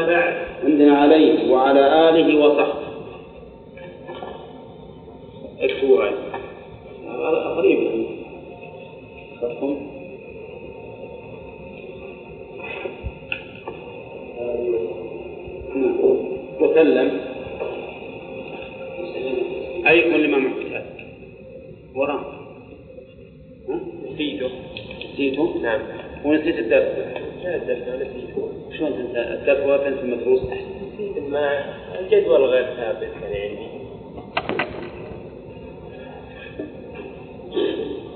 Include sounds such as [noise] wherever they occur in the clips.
بعد عندنا عليه وعلى آله وصحبه. الكوعي غريب. خطكم نعم. وسلم. أي كل ما معك. وراه نسيته. نسيته؟ نعم. ونسيت الدرس. التقوى فانت المدروس أحسن. ما الجدول غير ثابت يعني عندي.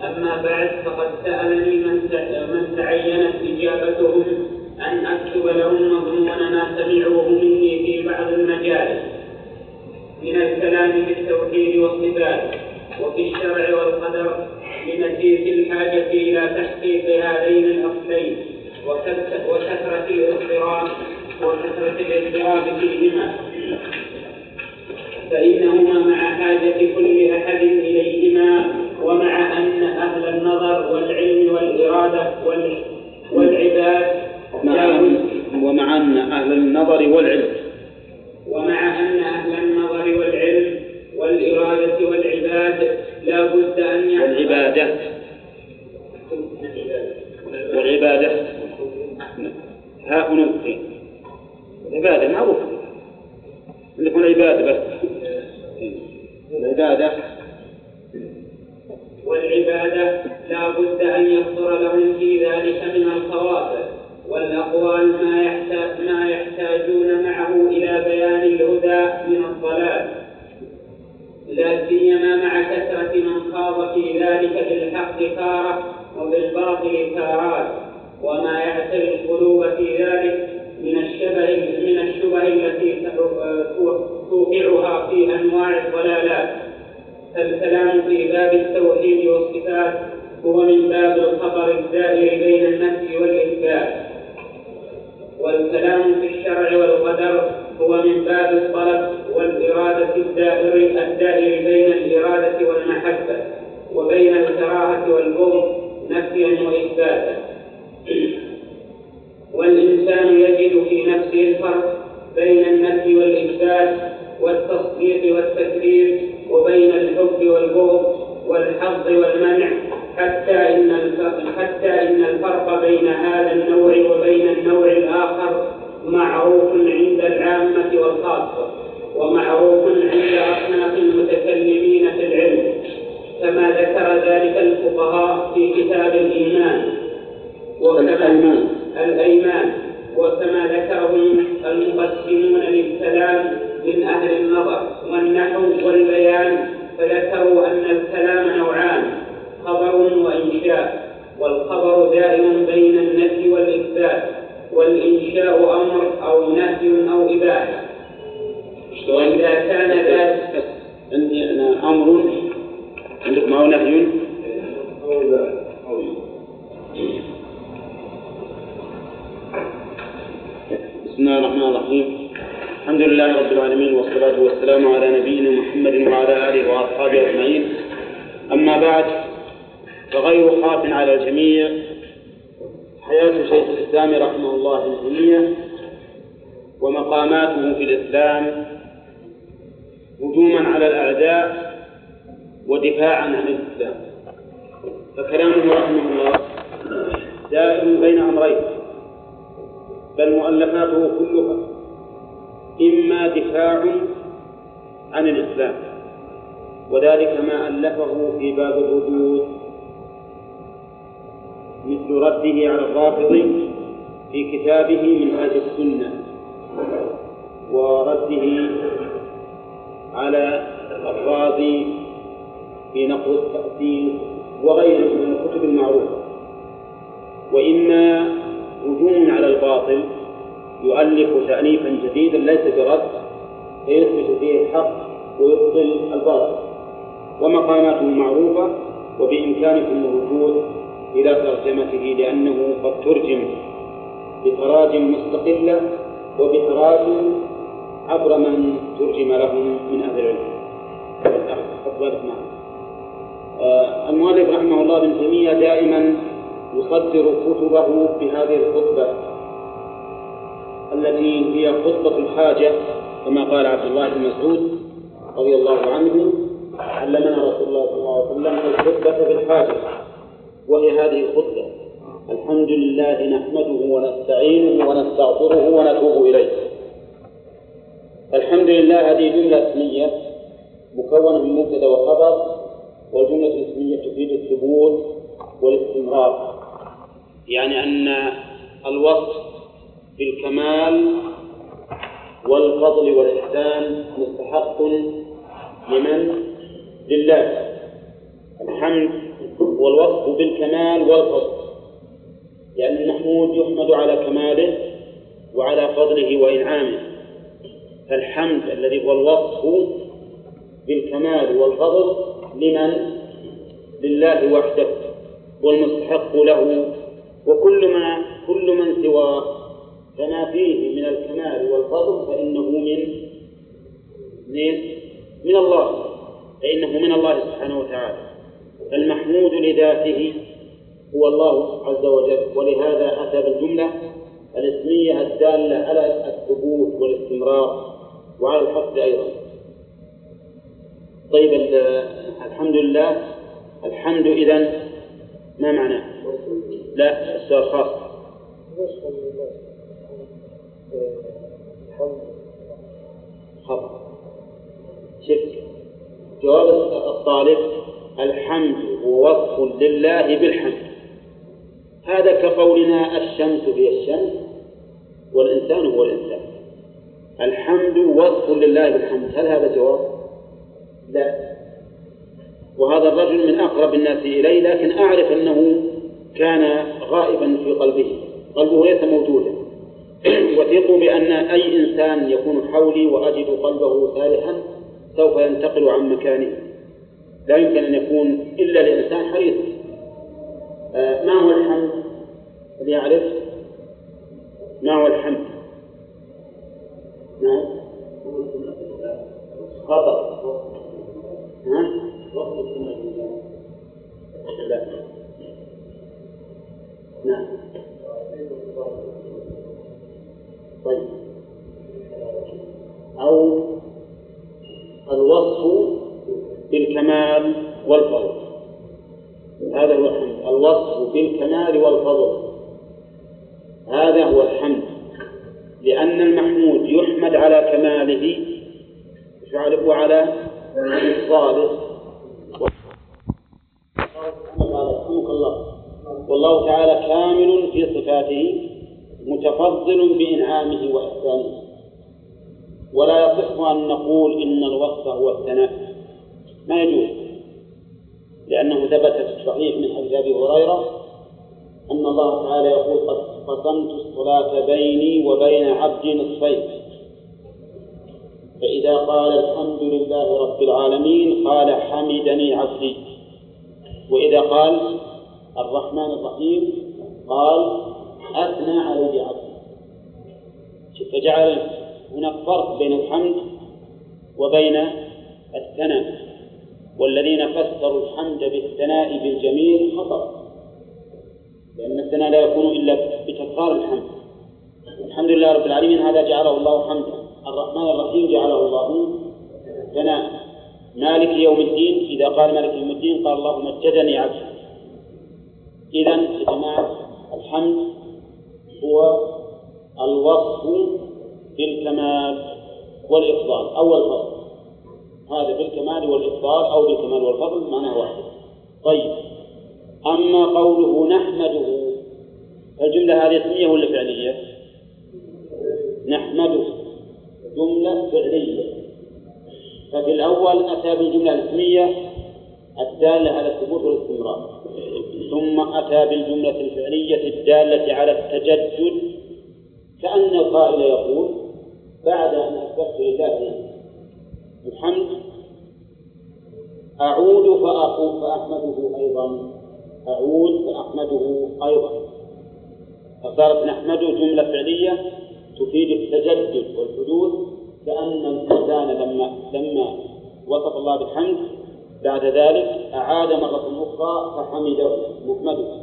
أما بعد فقد سألني من من تعينت إجابته الفقهاء في كتاب الإيمان. الأيمان. الأيمان. وكما ذكره المقسمون للكلام من أهل النظر والنحو والبيان فذكروا أن الكلام نوعان خبر وإنشاء. والخبر دائم بين النفي والإثبات والإنشاء أمر أو نهي أو إباحة. وإذا كان ذلك عندي أنا أمر عندكم أو نهي؟ بسم الله الرحمن الرحيم. الحمد لله رب العالمين والصلاة والسلام على نبينا محمد وعلى آله وأصحابه أجمعين. أما بعد فغير خاف على الجميع. حياة شيخ الإسلام رحمه الله العلمية ومقاماته في الإسلام هجوما على الأعداء ودفاعا عن الإسلام. فكلامه رحمه الله دائر بين أمرين بل مؤلفاته كلها إما دفاع عن الإسلام وذلك ما ألفه في باب الردود مثل رده على الرافض في كتابه منهاج السنة ورده على الرازي في نقد التأثير وغيره من الكتب المعروفة. وإما هجوم على الباطل يؤلف تأليفا جديدا ليس برد فيثبت فيه الحق ويبطل الباطل. ومقاماته معروفة وبإمكانكم الوصول إلى ترجمته لأنه قد ترجم بتراجم مستقلة وبتراجم عبر من ترجم لهم من أهل العلم. معه آه، المؤلف رحمه الله ابن تيمية دائما يصدر كتبه بهذه الخطبة التي هي خطبة الحاجة كما قال عبد الله بن مسعود رضي الله عنه علمنا رسول الله صلى الله عليه وسلم الخطبة بالحاجة وهي هذه الخطبة الحمد لله نحمده ونستعينه ونستغفره ونتوب إليه. الحمد لله هذه جملة اسمية مكونة من مبتدأ وخبر والجملة الاسمية تفيد الثبوت والاستمرار. يعني أن الوصف بالكمال والفضل والإحسان مستحق لمن؟ لله. الحمد والوصف بالكمال والفضل. لأن المحمود يحمد على كماله وعلى فضله وإنعامه. فالحمد الذي هو الوصف بالكمال والفضل لمن؟ لله وحده والمستحق له وكل ما كل من سواه فما فيه من الكمال والفضل فإنه من من من الله فإنه من الله سبحانه وتعالى المحمود لذاته هو الله عز وجل ولهذا أتى بالجملة الاسمية الدالة على الثبوت والاستمرار وعلى الحفظ أيضا طيب الحمد لله الحمد إذن ما معناه؟ لا السؤال خاص شف جواب الطالب الحمد وصف لله بالحمد هذا كقولنا الشمس هي الشمس والإنسان هو الإنسان الحمد وصف لله بالحمد هل هذا جواب؟ لا. وهذا الرجل من أقرب الناس إلي لكن أعرف أنه كان غائبا في قلبه. قلبه ليس موجودا. [clears throat] وثقوا بأن أي إنسان يكون حولي وأجد قلبه سالحا سوف ينتقل عن مكانه. لا يمكن أن يكون إلا لإنسان حريص. آه ما هو الحمد؟ اللي يعرف؟ ما هو الحمد؟ نعم. خطأ. ها؟ لا. نعم. طيب. أو الوصف بالكمال والفضل. هذا هو الحمد. الوصف بالكمال والفضل. هذا هو الحمد. لأن المحمود يحمد على كماله وعلى والله تعالى كامل في صفاته متفضل بإنعامه وإحسانه. ولا يصح أن نقول إن الوصف هو الثناء ما يجوز. لأنه ثبت في الصحيح من حديث أبي هريرة أن الله تعالى يقول قد قسمت الصلاة بيني وبين عبدي نصفين. فإذا قال الحمد لله رب العالمين قال حمدني عبدي. وإذا قال الرحمن الرحيم قال أثنى علي عبدي. فجعل هناك فرق بين الحمد وبين الثناء. والذين فسروا الحمد بالثناء بالجميل خطأ. لأن الثناء لا يكون إلا بتكرار الحمد. الحمد لله رب العالمين هذا جعله الله حمدا. الرحمن الرحيم جعله الله. ثناء مالك يوم الدين إذا قال مالك يوم الدين قال اللهم مجدني عبدي إذا يا جماعة الحمد هو الوصف بالكمال والإفضال. أو الفضل هذا بالكمال والإفضال أو بالكمال والفضل معناه واحد. طيب. أما قوله نحمده الجملة هذه اسمية ولا فعلية؟ نحمده. جملة فعلية. ففي الأول أتى بالجملة الاسمية الدالة على الثبوت والاستمرار. ثم أتى بالجملة الفعلية الدالة على التجدد. كأن القائل يقول بعد أن أثبت لله الحمد أعود فأقول فأحمده أيضا. أعود فأحمده أيضا. فصارت نحمده جملة فعلية تفيد التجدد والحدوث كأن الإنسان لما لما وصف الله بالحمد بعد ذلك أعاد مرة أخرى فحمده نحمده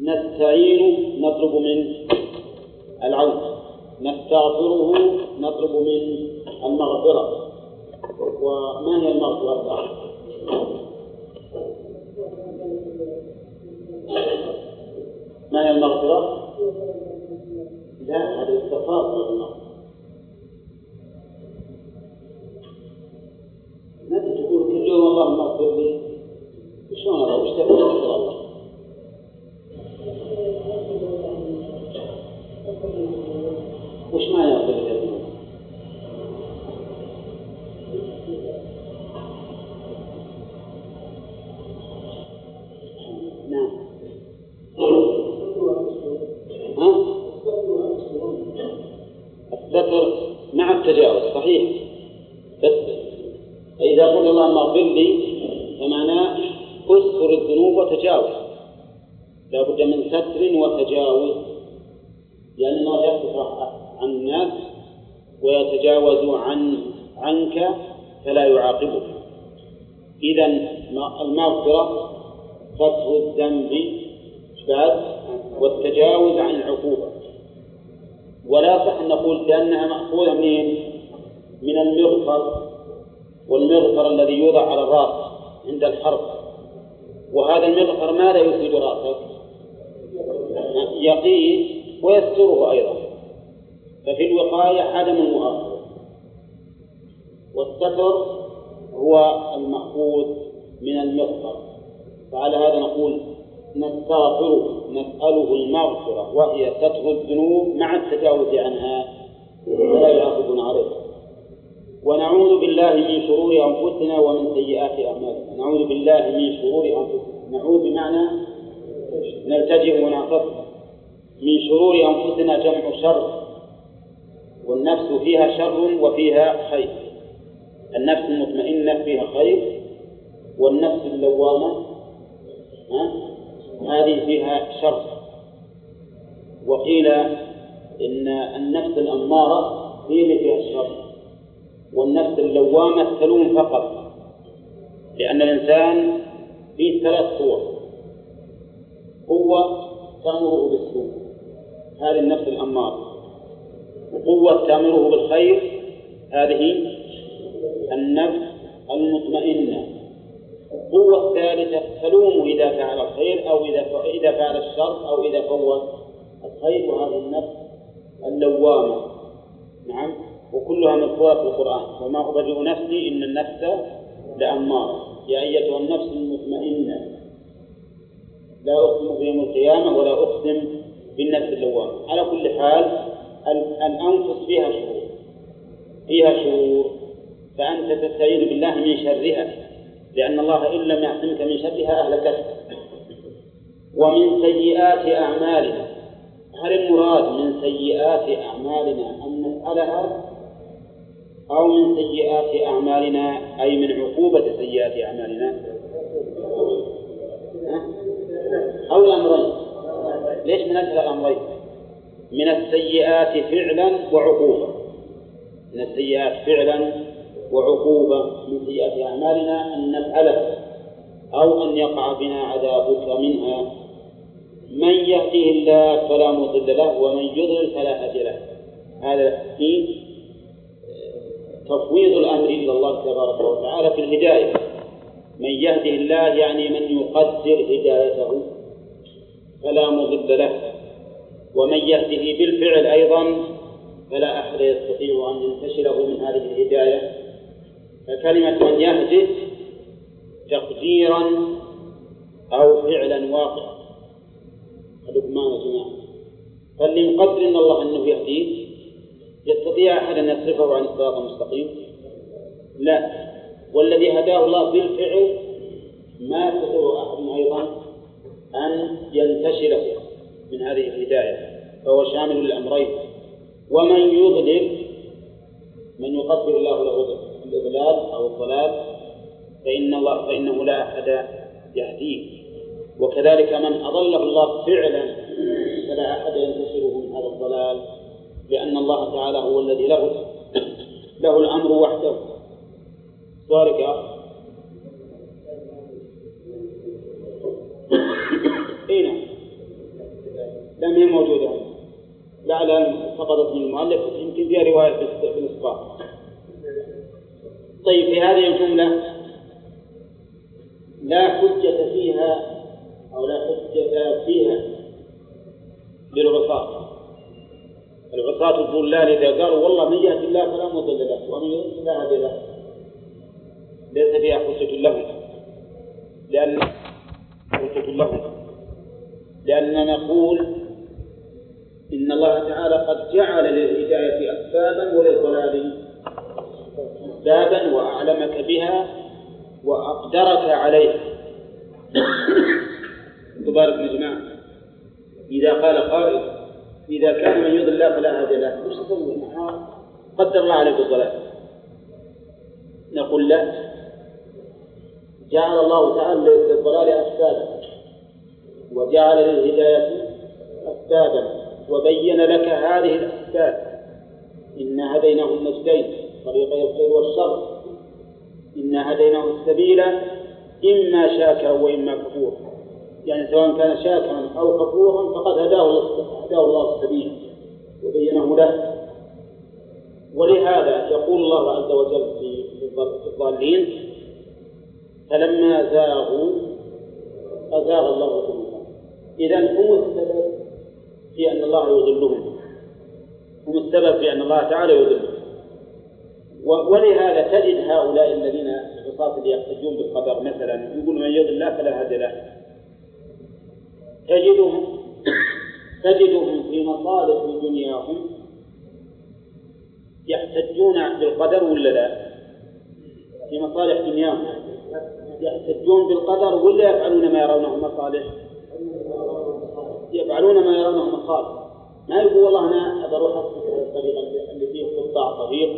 نستعين نطلب منه العون نستغفره نطلب منه المغفرة وما هي المغفرة؟ ما هي المغفرة؟ لا هذا استغفار المغفرة ما تقول كل يوم اللهم اغفر لي. شلون الله وش تبغى الله؟ وش معنى يغفر لي نعم ها؟ الستر مع التجاوز صحيح بس فإذا قلت اللهم اغفر لي فمعناه استر الذنوب وتجاوز لا بد من ستر وتجاوز لأن الله يصف عن الناس ويتجاوز عن عنك فلا يعاقبك إذا المغفرة فتح الذنب بعد والتجاوز عن العقوبة ولا صح أن نقول بأنها مأخوذة منين؟ من المغفر والمغفر الذي يوضع على الرأس عند الحرب وهذا المغفر ماذا يفيد رأسك؟ يقيه ويستره أيضا. ففي الوقاية عدم المؤاخذة. والستر هو المأخوذ من المغفر فعلى هذا نقول نستغفره نسأله المغفرة وهي ستر الذنوب مع التجاوز عنها. فلا يعاقبون عليها. ونعوذ بالله من شرور أنفسنا ومن سيئات أعمالنا. نعوذ بالله من شرور أنفسنا. نعوذ بمعنى نلتجئ ونعتصم من شرور أنفسنا جمع شر والنفس فيها شر وفيها خير. النفس المطمئنة فيها خير والنفس اللوامة؟ هذه فيها شر. وقيل إن النفس الأمارة هي اللي فيها الشر والنفس اللوامة تلوم فقط. لأن الإنسان فيه ثلاث قوى قوة هذه النفس الأمارة وقوة تأمره بالخير. هذه النفس المطمئنة. القوة الثالثة تلومه إذا فعل الخير أو إذا إذا فعل الشر أو إذا فوت الخير. وهذه النفس اللوامة. نعم. وكلها مذكورة في القرآن. وما أبرئ نفسي إن النفس لأمارة يا أيتها النفس المطمئنة لا أقسم بيوم القيامة ولا أقسم بالنفس اللوامة. على كل حال الأنفس فيها شرور فيها شرور. فأنت تستعيذ بالله من شرها لأن الله إن لم يعصمك من شرها أهلكتك ومن سيئات أعمالنا هل المراد من سيئات أعمالنا أن نسألها؟ أو من سيئات أعمالنا أي من عقوبة سيئات أعمالنا. أو الأمرين. ليش من أجل الأمرين؟ من السيئات فعلا وعقوبة. من السيئات فعلا وعقوبة من سيئات أعمالنا أن نفعله أو أن يقع بنا عذابك منها. من يهده الله فلا مضل له ومن يضلل فلا هادي له. هذا في تفويض الأمر إلى الله تبارك وتعالى في الهداية. من يهده الله يعني من يقدر هدايته فلا مضل له. ومن يهده بالفعل أيضا فلا أحد يستطيع أن ينتشله من هذه الهداية. فكلمة من يهده تقديرا أو فعلا واقعا. يا جماعة. فاللي مقدر أن الله أنه يهديه. يستطيع أحد أن يصرفه عن الصراط المستقيم؟ لا. والذي هداه الله بالفعل ما يستطيع أحد أيضا أن ينتشله من هذه الهداية فهو شامل للأمرين. ومن يضلل من يقدر الله له الإضلال أو الضلال فإن الله فإنه لا أحد يهديه. وكذلك من أضله الله فعلا فلا أحد الضلال لأن الله تعالى هو الذي له له الأمر وحده. أخي. اي نعم. لم هي موجودة. لعل سقطت من المؤلف يمكن فيها رواية في الإسقاط. طيب في هذه الجملة لا حجة فيها أو لا حجة فيها للعصاة العصاة الضلال إذا قالوا والله من يهدي الله فلا مضل له ومن يضلل فلا هادي له. ليس فيها حجة لهم لأن حجة لهم لأننا نقول إن الله تعالى قد جعل للهداية أسبابا وللضلال أسبابا وأعلمك بها وأقدرك عليها. تبارك يا جماعة إذا قال قائل إذا كان من يضل الله فلا هادي له. تسوي؟ قدر الله عليك الضلال نقول لا. جعل الله تعالى للضلال أسبابا وجعل للهداية أسبابا وبين لك هذه الأسباب. إن هديناه النجدين طريقي الخير والشر. إنا هديناه السبيل إما شاكرا وإما كفورا. يعني سواء كان شاكرا أو كفورا فقد هداه هداه الله السبيل وبينه له. ولهذا يقول الله عز وجل في الضالين فلما زاغوا أزاغ الله قلوبهم. إذا هم السبب في أن الله يضلهم. هم السبب في أن الله تعالى يضلهم. ولهذا تجد هؤلاء الذين العصاة اللي يحتجون بالقدر مثلا يقول من يضل الله فلا هدي له. تجدهم تجدهم في مصالح دنياهم يحتجون بالقدر ولا لا؟ في مصالح دنياهم يحتجون بالقدر ولا يفعلون ما يرونه مصالح؟ يفعلون ما يرونه مصالح ما يقول والله أنا أبى أروح الطريق اللي فيه قطاع طريق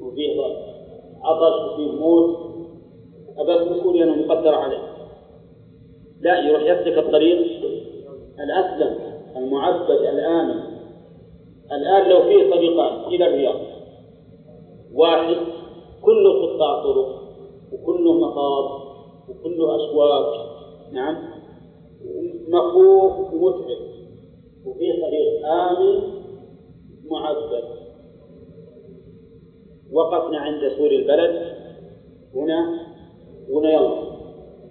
وفيه عطش وفيه موت أبى أنه مقدر عليه لا يروح يسلك الطريق. الأسلم المعبد الآمن الآن لو فيه طريقان إلى الرياض. واحد كله قطاع طرق وكله مطاب وكله أشواك نعم. مخوف ومتعب. وفيه طريق آمن معبد. وقفنا عند سور البلد. هنا هنا يلا.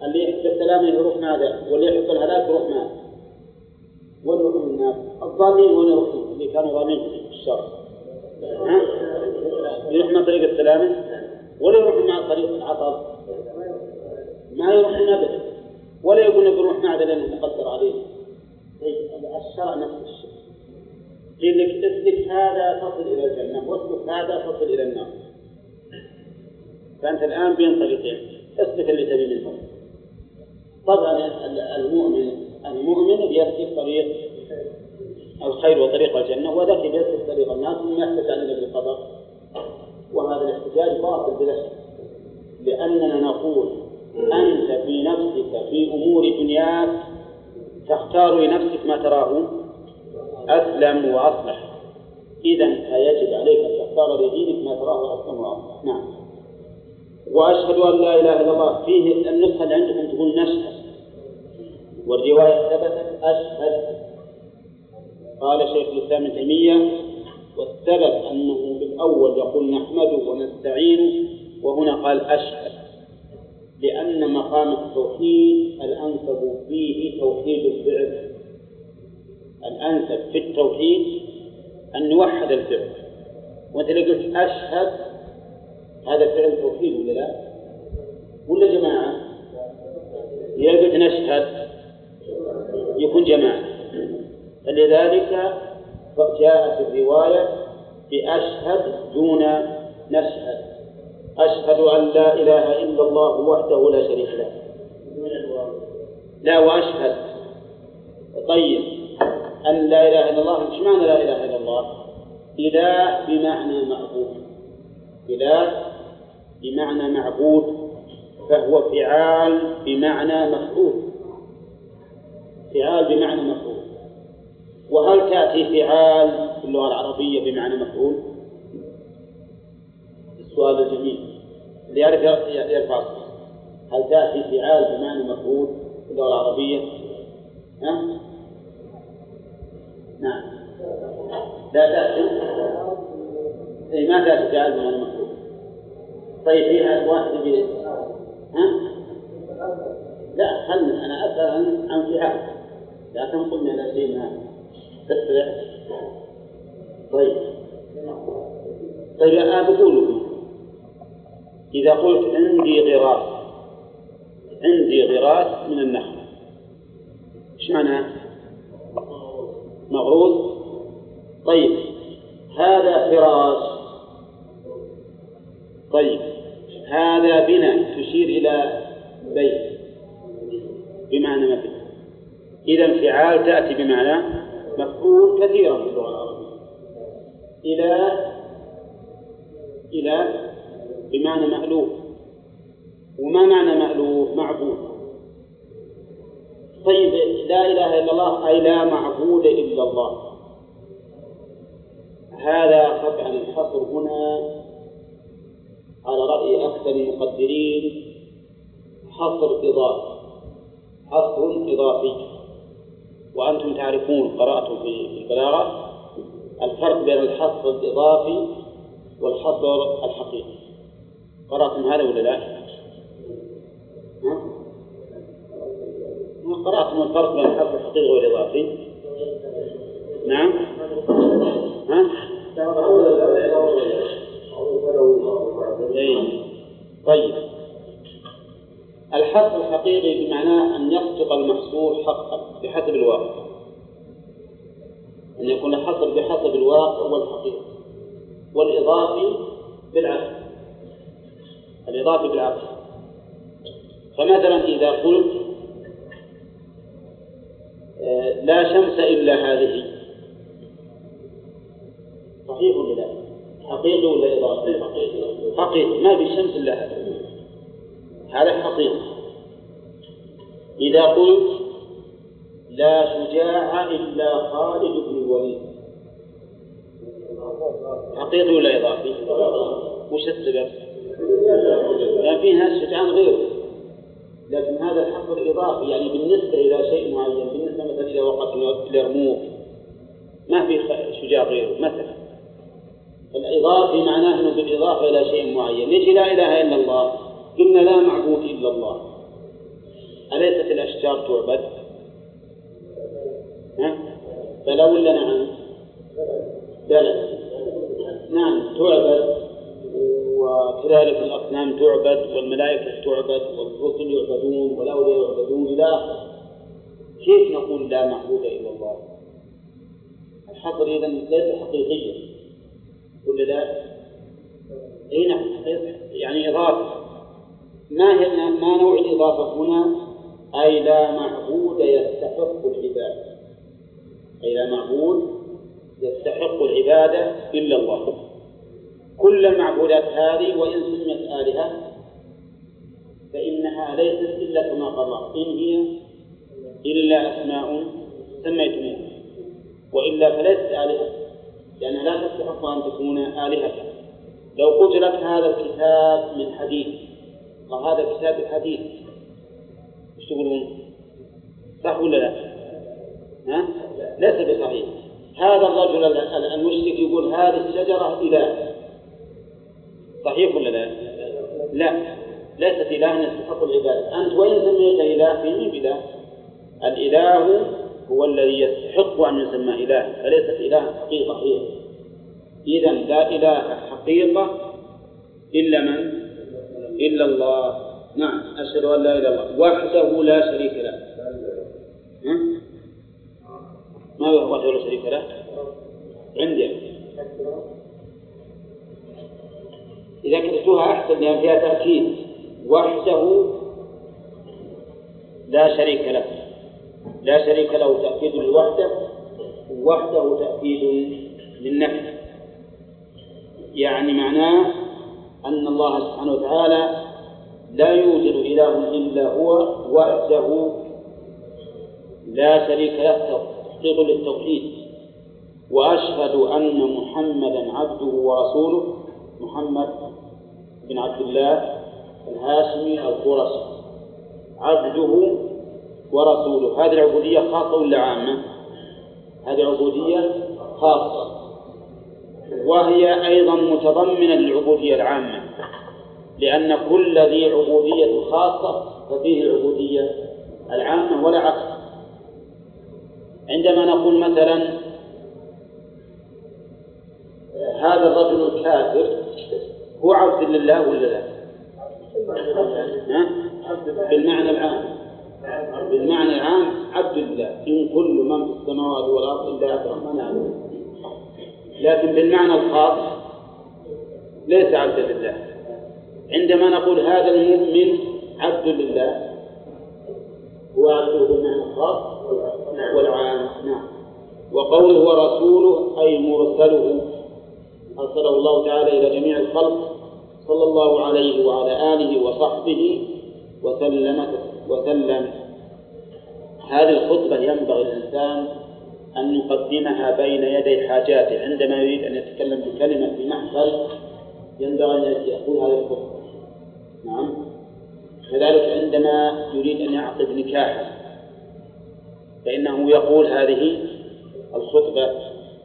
اللي يحب السلامة يروح ماذا؟ واللي يحب الهلاك يروح ماذا؟ وين يروحون الناس؟ الظالمين وين يروحون اللي كانوا ظالمين في الشر. ها؟ يروح من طريق السلامة؟ ولا يروح مع طريق العطب؟ ما يروحون أبدا ولا يقول بنروح معدن لأنه مقدر عليه. طيب الشرع نفس الشيء. قيل لك اسلك هذا تصل إلى الجنة واسلك هذا تصل إلى النار. فأنت الآن بين طريقين اسلك اللي تبي منهم. طبعا المؤمن المؤمن بيسلك طريق الخير وطريق الجنة وذاك بيسلك طريق الناس مما يحتج علينا بالقدر وهذا الاحتجاج باطل بلا شك. لأننا نقول أنت في نفسك في أمور دنياك تختار لنفسك ما تراه أسلم وأصلح. إذا فيجب عليك أن تختار لدينك ما تراه أسلم وأصلح. نعم. وأشهد أن لا إله إلا الله. فيه النسخة اللي عندكم تقول نشهد. والرواية ثبتت أشهد قال شيخ الإسلام ابن تيمية والثبت أنه بالأول يقول نحمده ونستعينه وهنا قال أشهد لأن مقام التوحيد الأنسب فيه توحيد الفعل الأنسب في التوحيد أن نوحد الفعل وأنت قلت أشهد هذا فعل توحيد ولا لا؟ ولا جماعة؟ إذا قلت نشهد يكون جماعة. فلذلك جاءت الرواية بأشهد دون نشهد. أشهد أن لا إله إلا الله وحده لا شريك له. لا وأشهد. طيب. أن لا إله إلا الله إيش معنى لا إله إلا الله؟ إله بمعنى معبود. إله بمعنى معبود فهو فعال بمعنى مفعول. فعال بمعنى مفعول وهل تأتي فعال في اللغة العربية بمعنى مفعول؟ السؤال الجميل اللي يعرف يرفع هل تأتي فعال بمعنى مفعول في اللغة العربية؟ ها؟ نعم لا تأتي أي ما تأتي فعال بمعنى مفعول طيب فيها واحد ب ها؟ لا خلنا أنا أسأل عن فعال لا تنقلنا إلى شيء ما تتبع. طيب. طيب أنا بقول إذا قلت عندي غراس عندي غراس من النخل إيش معناه؟ مغروس طيب هذا فراش طيب هذا بناء تشير إلى بيت. بمعنى مبنى إذا فعال تأتي بمعنى مفعول كثيرا في اللغة العربية. إلى إلى بمعنى مألوف. وما معنى مألوف؟ معبود طيب لا إله إلا الله أي لا معبود إلا الله. هذا طبعا الحصر هنا على رأي أكثر المقدرين حصر إضافي. حصر إضافي. وأنتم تعرفون قرأتم في البلاغة الفرق بين الحصر الإضافي والحصر الحقيقي قرأتم هذا ولا لا؟ ما قرأتم الفرق بين الحصر الحقيقي والإضافي؟ نعم؟ ها؟ إيه. طيب الحصر الحقيقي بمعناه أن يصدق المحصور حقا بحسب الواقع. أن يكون الحصر بحسب الواقع والحقيقة والإضافي بالعكس الإضافي بالعكس فمثلا إذا قلت آه، لا شمس إلا هذه. صحيح ولا لا؟ حقيقي ولا إضافي؟ حقيقي. ما في شمس إلا هذه. هذا حقيقي إذا قلت لا شجاع إلا خالد بن الوليد. حقيقي ولا إضافي؟ وش السبب؟ لأن في ناس شجعان غيره. لكن هذا الحصر إضافي يعني بالنسبة إلى شيء معين بالنسبة مثلا إلى وقت اليرموك ما في شجاع غيره مثلا. الإضافة معناه أنه بالإضافة إلى شيء معين. نجي لا إله إلا الله. قلنا لا معبود إلا الله أليست الأشجار تعبد؟ ها؟ بلى ولا نعم؟ بلى نعم تعبد وكذلك الأصنام تعبد والملائكة تعبد والرسل يعبدون والأولياء يعبدون إلى كيف نقول لا معبود إلا الله؟ الحصر إذا ليس حقيقيا ولا لا؟ اي نعم يعني إضافة ما هي ما نوع الإضافة هنا؟ أي لا معبود يستحق العبادة. أي لا معبود يستحق العبادة إلا الله. كل المعبودات هذه وإن سميت آلهة فإنها ليست إلا كما الله. إن هي إلا أسماء سميتموها. وإلا فليست آلهة لأنها لا تستحق أن تكون آلهة. لو قلت لك هذا الكتاب من حديد وهذا كتاب الحديد إيش تقولون؟ صح ولا لا؟ ها؟ ليس بصحيح هذا الرجل ال- ال- المشرك يقول هذه الشجرة إله صحيح ولا لا؟ لا ليست إلها يستحق العبادة أنت وإن سميت إله في مين إله؟ الإله هو الذي يستحق أن يسمى إله فليست إله حقيقة هي إذا لا إله حقيقة إلا من؟ إلا الله. نعم. أشهد أن لا إله إلا الله. وحده لا شريك له؟ ما هو وحده لا شريك له؟ عندي. إذا كتبتوها أحسن لأن فيها تأكيد. وحده لا شريك له. لا شريك له تأكيد لوحده وحده تأكيد للنفي يعني معناه أن الله سبحانه وتعالى لا يوجد إله إلا هو وحده لا شريك له تحقيق للتوحيد. وأشهد أن محمدا عبده ورسوله محمد بن عبد الله الهاشمي القرشي. عبده ورسوله. هذه العبودية خاصة ولا عامة؟ هذه عبودية خاصة. وهي أيضا متضمنة للعبودية العامة لأن كل ذي عبودية خاصة ففيه العبودية العامة ولا عكس. عندما نقول مثلا هذا الرجل الكافر هو عبد لله ولا لا؟ بالمعنى العام. بالمعنى العام عبد لله. إن كل من في السماوات والأرض إلا الرحمن. لكن بالمعنى الخاص ليس عبدا لله. عندما نقول هذا المؤمن عبد لله هو عبده بالمعنى الخاص والعام. نعم. وقوله ورسوله أي مرسله أرسله الله تعالى إلى جميع الخلق صلى الله عليه وعلى آله وصحبه وسلم وسلم. هذه الخطبة ينبغي الإنسان أن يقدمها بين يدي حاجاته عندما يريد أن يتكلم بكلمة في محفل ينبغي أن يقول هذه الخطبة نعم. كذلك عندما يريد أن يعقد نكاحا فإنه يقول هذه الخطبة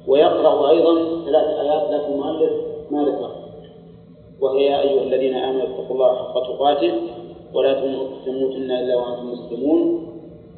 ويقرأ أيضا ثلاث آيات. لكن المؤلف ما ذكر. وهي أيها الذين آمنوا اتقوا الله حق تقاته ولا تموتن إلا وأنتم مسلمون.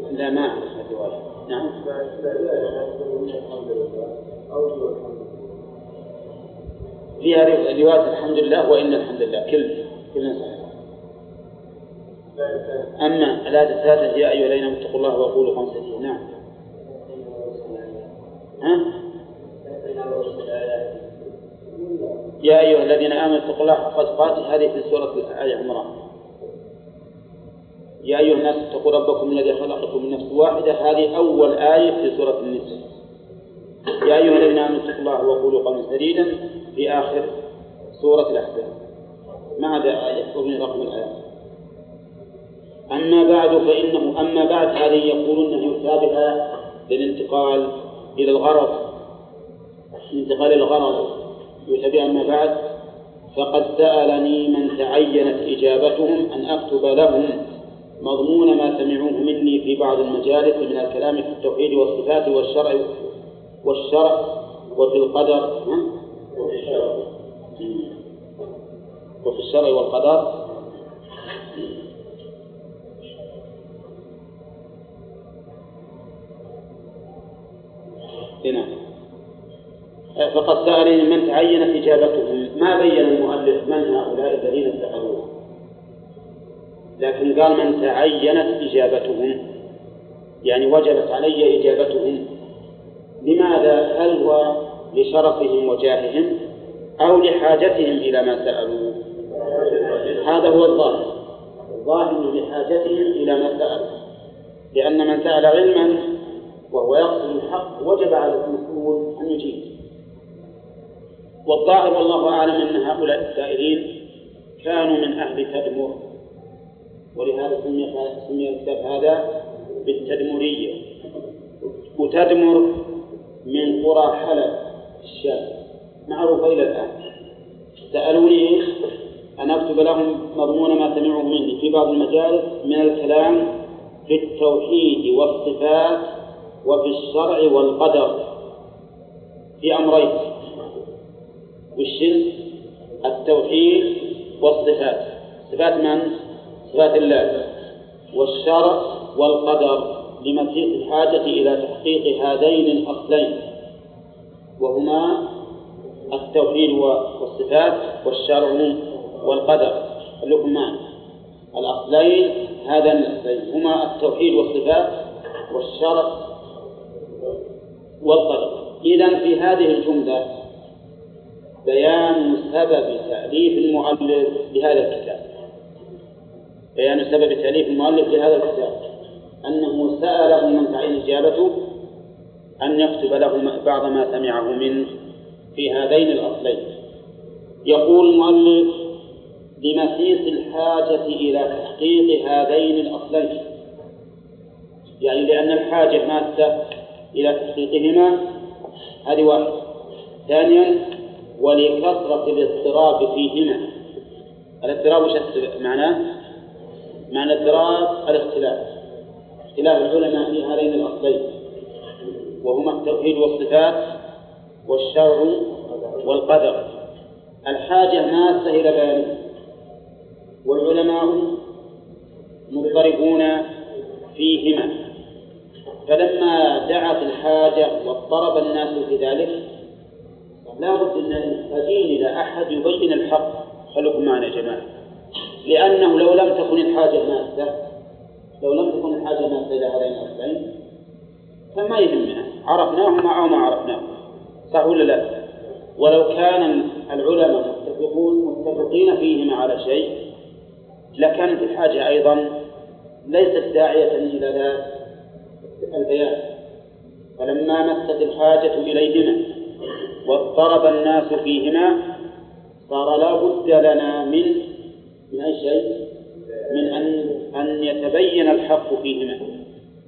لا ما أعرف الرواية نعم. فيها رواية الحمد لله وإن الحمد لله. كل كل أما الآية الثالثة يا أيها الذين اتقوا الله وقولوا سديدا. نعم. ها؟ يا أيها الذين آمنوا اتقوا الله حق تقاته. هذه في سورة آل عمران. يا أيها الناس اتقوا ربكم الذي خلقكم من نفس واحدة. هذه أول آية في سورة النساء. يا أيها الذين آمنوا اتقوا الله وقولوا قولا سديدا في آخر سورة الأحزاب. ما هذا آية من رقم الآيات أما بعد فإنه أما بعد هذه يقولون أنه يتابعها للانتقال إلى الغرض. الانتقال إلى الغرض. يتابع أما بعد فقد سألني من تعينت إجابتهم أن أكتب لهم مضمون ما سمعوه مني في بعض المجالس من الكلام في التوحيد والصفات والشرع والشرع وفي القدر وفي الشرع وفي الشرع والقدر. هنا. فقد سألني من تعينت إجابتهم. ما بين المؤلف من هؤلاء الذين سألوه لكن قال من تعينت إجابتهم يعني وجبت علي إجابتهم. لماذا؟ هل هو لشرفهم وجاههم أو لحاجتهم إلى ما سألوا؟ هذا هو الظاهر. الظاهر لحاجتهم إلى ما سألوا. لأن من سأل علما وهو يقصد الحق وجب على المسؤول أن يجيب. والظاهر والله أعلم أن هؤلاء السائلين كانوا من أهل تدمر. ولهذا سمي سمي الكتاب هذا بالتدمرية وتدمر من قرى حلب الشام. معروفة إلى الآن. سألوني أن أكتب لهم مضمون ما سمعوا مني في بعض المجالس من الكلام في التوحيد والصفات وفي الشرع والقدر. في أمرين. والشرك التوحيد والصفات؟ صفات من؟ صفات الله والشرع والقدر لمسيس الحاجة إلى تحقيق هذين الأصلين وهما التوحيد والصفات والشرع والقدر. معي الأصلين هذان الأصلين. هما التوحيد والصفات والشرع والقدر. إذا في هذه الجملة بيان سبب تأليف المؤلف لهذا الكتاب. بيان سبب تأليف المؤلف لهذا الكتاب أنه سأله من تعين إجابته أن يكتب له بعض ما سمعه منه في هذين الأصلين. يقول المؤلف لمسيس الحاجة إلى تحقيق هذين الأصلين. يعني لأن الحاجة مادة إلى تحقيقهما هذه واحدة. ثانيا ولكثرة الاضطراب فيهما. الاضطراب وش معناه؟ معنى الاضطراب الاختلاف. اختلاف العلماء في هذين الأصلين. وهما التوحيد والصفات والشرع والقدر. الحاجة ماسة إلى بيانه والعلماء مضطربون فيهما. فلما دعت الحاجة واضطرب الناس في ذلك لا بد أن نحتاجين إلى أحد يبين الحق. خلوكم معنا يا جماعة. لأنه لو لم تكن الحاجة ماسة لو لم تكن الحاجة ماسة إلى هذين الأصلين فما يهمنا. عرفناهما أو ما عرفناهما صح ولا لا؟ ولو كان العلماء متفقون متفقين فيهما على شيء لكانت الحاجة أيضا ليست داعية إلى ذا البيان. فلما مست الحاجة إليهما واضطرب الناس فيهما صار لا بد لنا من شيء من أن أن يتبين الحق فيهما.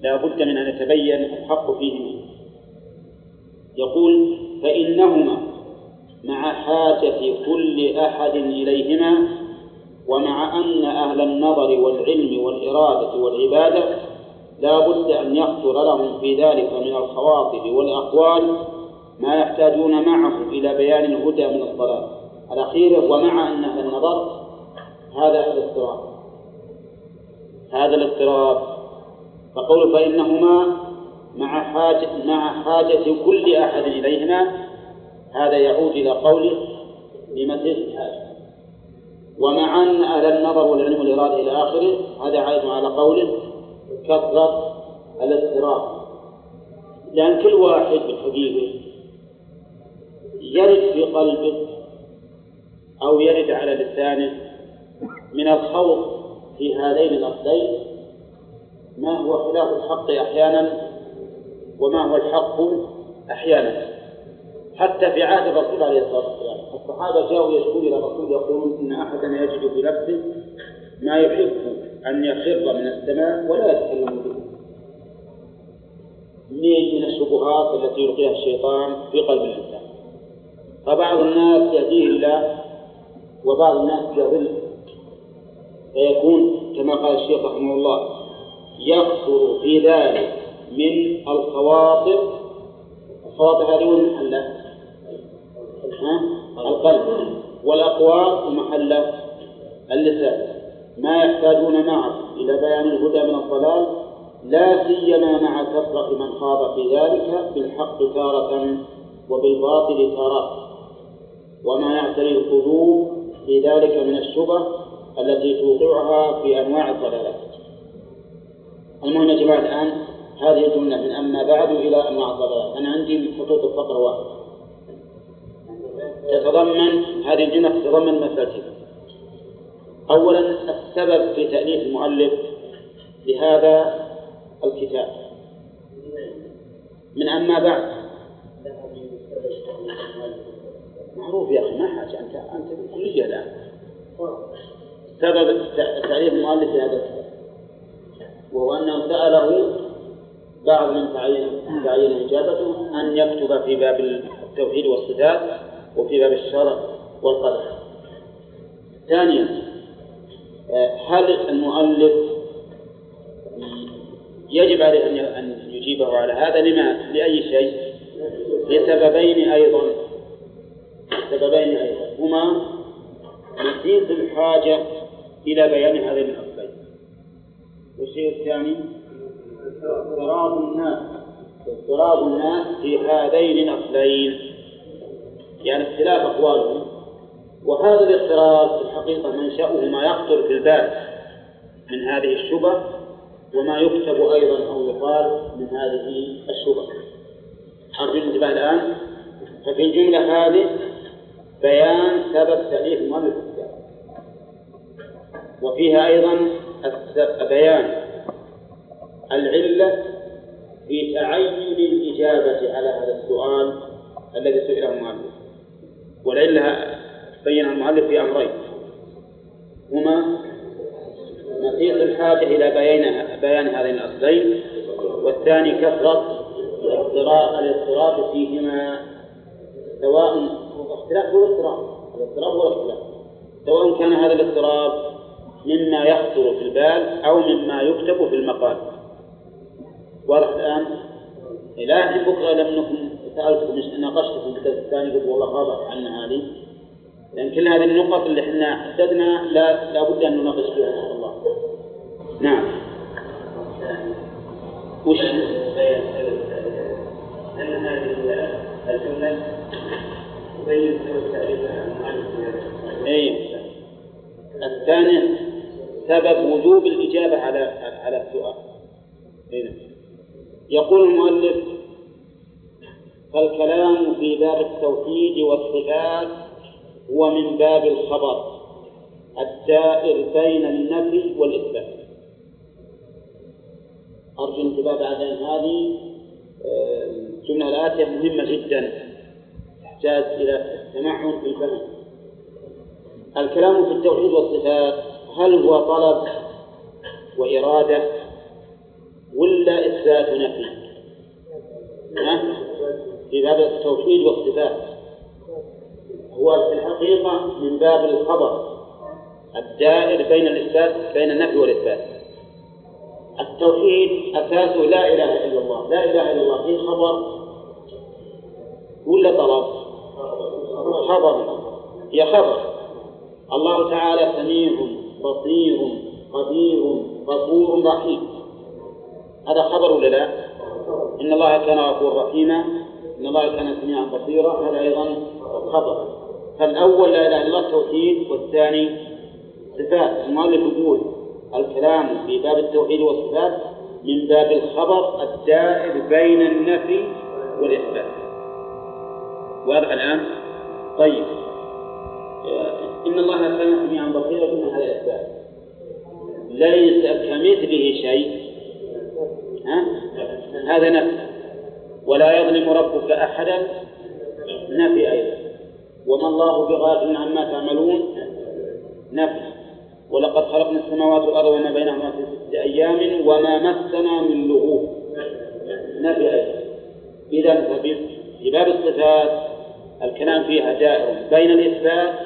لا بد من أن يتبين الحق فيهما. يقول فإنهما مع حاجة كل أحد إليهما ومع أن أهل النظر والعلم والإرادة والعبادة لا بد أن يخطر لهم في ذلك من الخواطر والأقوال ما يحتاجون معه إلى بيان الهدى من الضلال. الأخير ومع أن أهل النظر هذا الاضطراب هذا الاضطراب فقول فإنهما مع حاجة مع حاجة كل أحد إليهما هذا يعود إلى قوله لمسيح الحاجة ومع أن أهل النظر والعلم والإرادة إلى آخره هذا عائد على قوله كثرة الاضطراب. لأن كل واحد بالحقيقة يرد في قلبه أو يرد على لسانه من الخوض في هذين الأصلين ما هو خلاف الحق أحيانا وما هو الحق أحيانا. حتى في عهد الرسول عليه الصلاة والسلام الصحابة جاءوا يشكون إلى الرسول يقولون إن أحدا يجد في نفسه ما يحب أن يخر من السماء ولا يتكلم به. من من الشبهات التي يلقيها الشيطان في قلب الإنسان؟ فبعض الناس يهديه الله وبعض الناس يضل فيكون كما قال الشيخ رحمه الله يكثر في ذلك من الخواطر. الخواطر هذه وين محلها؟ القلب. والأقوال محل اللسان. ما يحتاجون معه إلى بيان الهدى من الضلال. لا سيما مع كثرة من خاض في ذلك بالحق تارة وبالباطل تارة. وما يعتري القلوب في ذلك من الشبه. التي توقعها في أنواع الضلالات. المهم يا جماعة الآن هذه الجملة من أما بعد إلى أنواع الضلالات. أنا عندي خطوط الفقر واحد تتضمن هذه الجملة تتضمن مسألتين أولا السبب في تأليف المؤلف لهذا الكتاب. من أما بعد. معروف يا أخي ما حاجة. أنت أنت بالكلية الآن. سبب تأليف المؤلف لهذا الكتاب. وهو أنه سأله بعض من تعين تعين إجابته أن يكتب في باب التوحيد والصفات وفي باب الشرع والقدر. ثانيا هل المؤلف يجب عليه أن يجيبه على هذا؟ لما؟ لأي شيء؟ لسببين أيضا. سببين أيضا. هما مسيس الحاجة إلى بيان هذين الأصلين والشيء الثاني اضطراب الناس. اضطراب الناس في هذين الأصلين. يعني اختلاف أقوالهم. وهذا الاضطراب في الحقيقة منشأه ما يخطر في البال من هذه الشبه وما يكتب أيضا أو يقال من هذه الشبه. أرجو الانتباه الآن. ففي الجملة هذه بيان سبب تأليف المؤلف. وفيها أيضا بيان العلة في تعين الإجابة على هذا السؤال الذي سئله المؤلف. والعلة بين المؤلف في أمرين. هما نقيض الحاجة إلى بيان بيان هذين الأصلين. والثاني كثرة الاضطراب فيهما سواء اختلاف هو الاضطراب الاضطراب هو الاختلاف سواء كان هذا الاضطراب مما يخطر في البال أو مما يكتب في المقال واضح الآن؟ إلى أن بكرة لم نكن سألتكم ناقشتكم الدرس الثاني قلت والله غابت عنا هذه لأن كل هذه النقط اللي إحنا حددنا لا لابد أن نناقش فيها إن شاء الله. نعم. وش؟ أن هذه سبب تعريف أي الثاني سبب وجوب الإجابة على على السؤال. أي يقول المؤلف فالكلام في باب التوحيد والصفات هو من باب الخبر الدائر بين النفي والإثبات. أرجو انتباه بعد هذه الجملة الآتية مهمة جدا تحتاج إلى تمعن في الفهم. الكلام في التوحيد والصفات هل هو طلب وإرادة ولا إثبات نفي؟ في باب التوحيد والصفات هو في الحقيقة من باب الخبر الدائر بين الإثبات بين النفي والإثبات. التوحيد أساسه لا إله إلا الله. لا إله إلا الله في خبر ولا طلب؟ خبر. هي خبر. الله تعالى سميع بصير قدير غفور رحيم. هذا خبر ولا لا؟ إن الله كان غفورا رحيما إن الله كان سميعا بصيرا هذا أيضا خبر. فالأول لا إله إلا الله التوحيد والثاني صفات. المؤلف يقول الكلام في باب التوحيد والصفات من باب الخبر الدائر بين النفي والإثبات. واضح الآن؟ طيب. إن الله كان سميعا بصيرا من هذا الإثبات ليس كمثله شيء. ها؟ هذا نفي. ولا يظلم ربك أحدا. نفي أيضا. وما الله بغافل عما تعملون. نفي. ولقد خلقنا السماوات والأرض وما بينهما في ستة أيام وما مسنا من لغوب. نفي أيضا. إذا في باب الصفات. الكلام فيها دائر بين الإثبات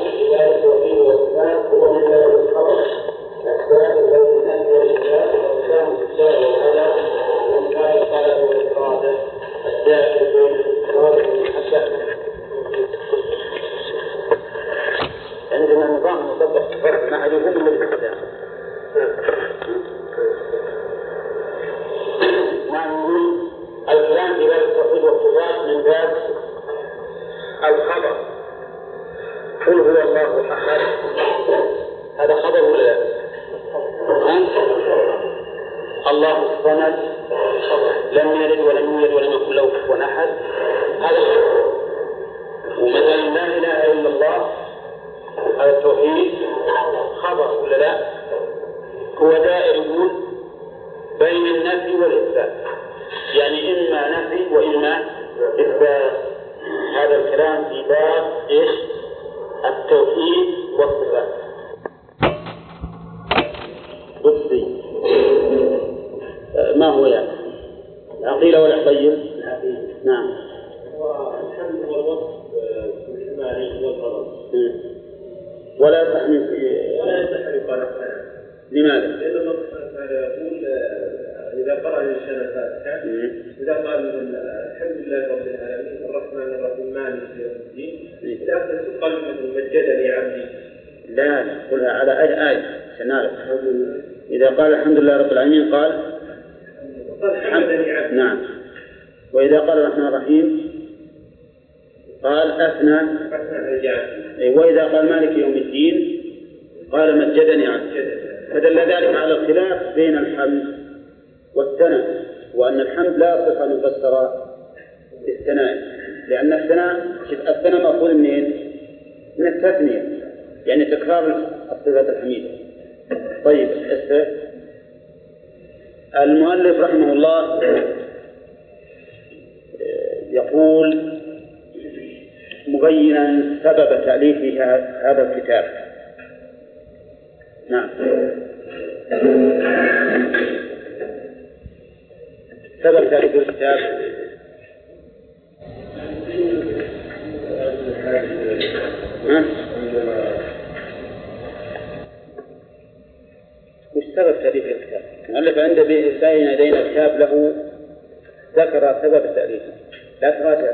عندنا نظام مطبق في الفرق لله رب العالمين قال نعم. وإذا قال الرحمن الرحيم قال أثنى وإذا قال مالك يوم الدين قال مجدني عبد فدل ذلك على الخلاف بين الحمد والثناء وأن الحمد لا يصح أن يفسر بالثناء لأن الثناء الثناء مأخوذ منين؟ من التثنية يعني تكرار الصفات الحميدة طيب المؤلف رحمه الله يقول مبينا سبب تأليفه هذا الكتاب نعم سبب تأليف الكتاب ها؟ وش سبب تأليف الكتاب؟ المؤلف عنده بين يدينا كتاب له ذكر سبب تأليفه. لا تراجع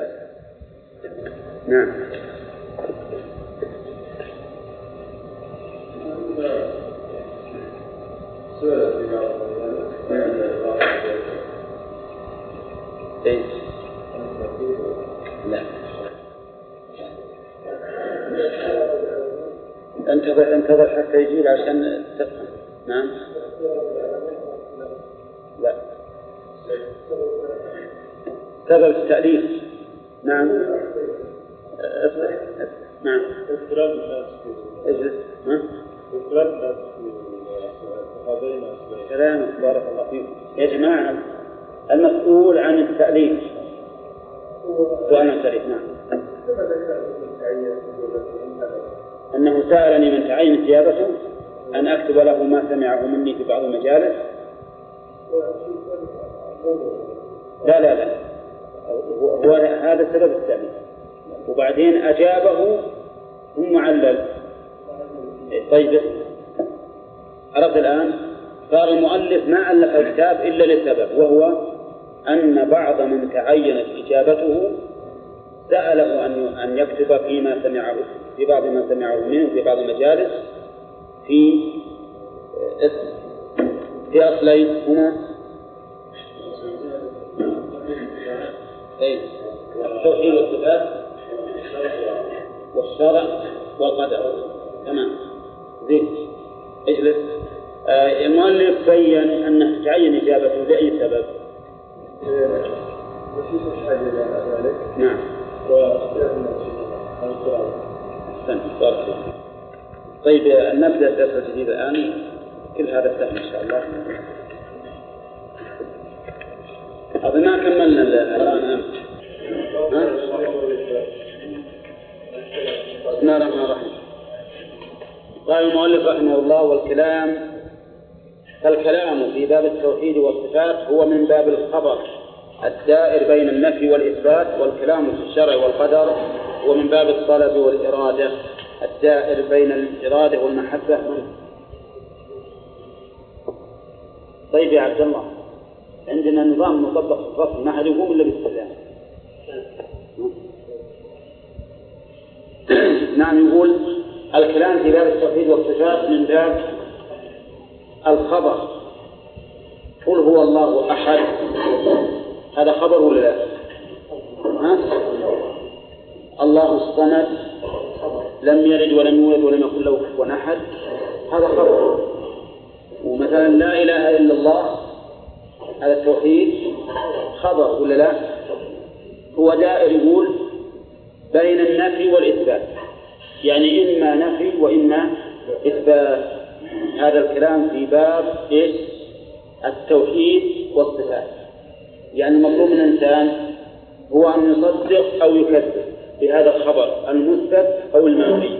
نعم؟ لا. انتظر انتظر حتى يجي عشان تفهم. نعم. سبب التأليف نعم. اصبر. نعم. اجلس ها كلامك بارك الله فيكم. يا جماعة المسؤول عن التأليف عن التأليف نعم. أنه سألني من تعين ثيابته أن أكتب له ما سمعه مني في بعض المجالس. لا لا لا. هو هذا سبب التأليف وبعدين أجابه ثم علل طيب. عرفت الآن؟ قال المؤلف ما ألف الكتاب إلا لسبب وهو أن بعض من تعينت إجابته سأله أن أن يكتب فيما سمعه في بعض ما سمعه منه في بعض المجالس في اسم في أصلين هما التوحيد والصفات والشرع والقدر. تمام. زين. اجلس. آه المؤلف بين أنه تعين إجابته لأي سبب؟ ذلك. نعم. أحسنت بارك. طيب آه، نبدأ الدرس الجديد الآن. كل هذا سهل إن شاء الله. أظن ما كملنا الآن؟ بسم الله الرحمن الرحيم. قال المؤلف رحمه الله والكلام فالكلام في باب التوحيد والصفات هو من باب الخبر الدائر بين النفي والإثبات والكلام في الشرع والقدر هو من باب الطلب والإرادة الدائر بين الإرادة والمحبة. طيب يا عبد الله. عندنا نظام مطبق في الفصل ما حد يقوم إلا بالسلام [coughs] نعم يقول الكلام في باب التوحيد والصفات من باب الخبر. قل هو الله أحد. هذا خبر ولا لا؟ ها؟ الله الصمد لم يلد ولم يولد ولم يكن له كفوا أحد. هذا خبر. ومثلا لا إله إلا الله هذا التوحيد خبر ولا لا؟ هو دائر يقول بين النفي والإثبات. يعني إما نفي وإما إثبات. هذا الكلام في باب إيش؟ التوحيد والصفات. يعني المطلوب من الإنسان هو أن يصدق أو يكذب بهذا الخبر المثبت أو المنفي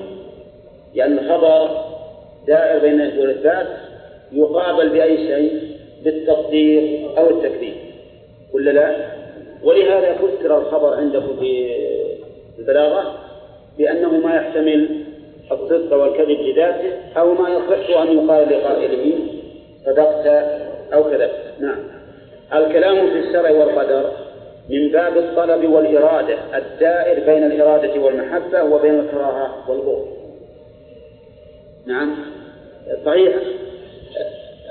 يعني الخبر دائر بين النفي والإثبات يقابل بأي شيء؟ بالتصديق أو التكذيب. ولا لا؟ ولهذا فسر الخبر عندكم في البلاغة بأنه ما يحتمل الصدق والكذب لذاته أو ما يصح أن يقال لقائله صدقت أو كذبت. نعم. الكلام في الشرع والقدر من باب الطلب والإرادة الدائر بين الإرادة والمحبة وبين الكراهة والبغض. نعم. صحيح.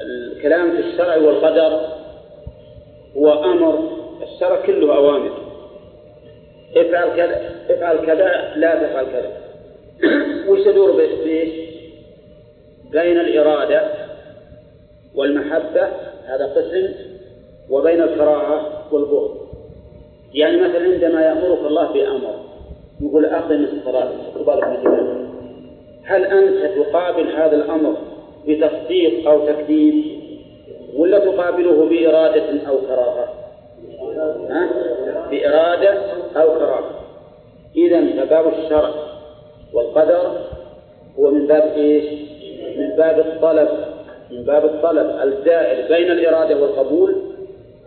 الكلام في الشرع والقدر هو أمر الشرع كله أوامر. افعل كذا افعل كذا لا تفعل كذا. [clears throat] وش يدور؟ بين الإرادة والمحبة هذا قسم وبين الكراهة والبغض. يعني مثلا عندما يأمرك الله بأمر يقول أقم الصلاة هل أنت تقابل هذا الأمر بتصديق أو تكذيب ولا تقابله بإرادة أو كراهة؟ ها؟ بإرادة أو كراهة إذا فباب الشرع والقدر هو من باب إيش؟ من باب الطلب من باب الطلب الدائر بين الإرادة والقبول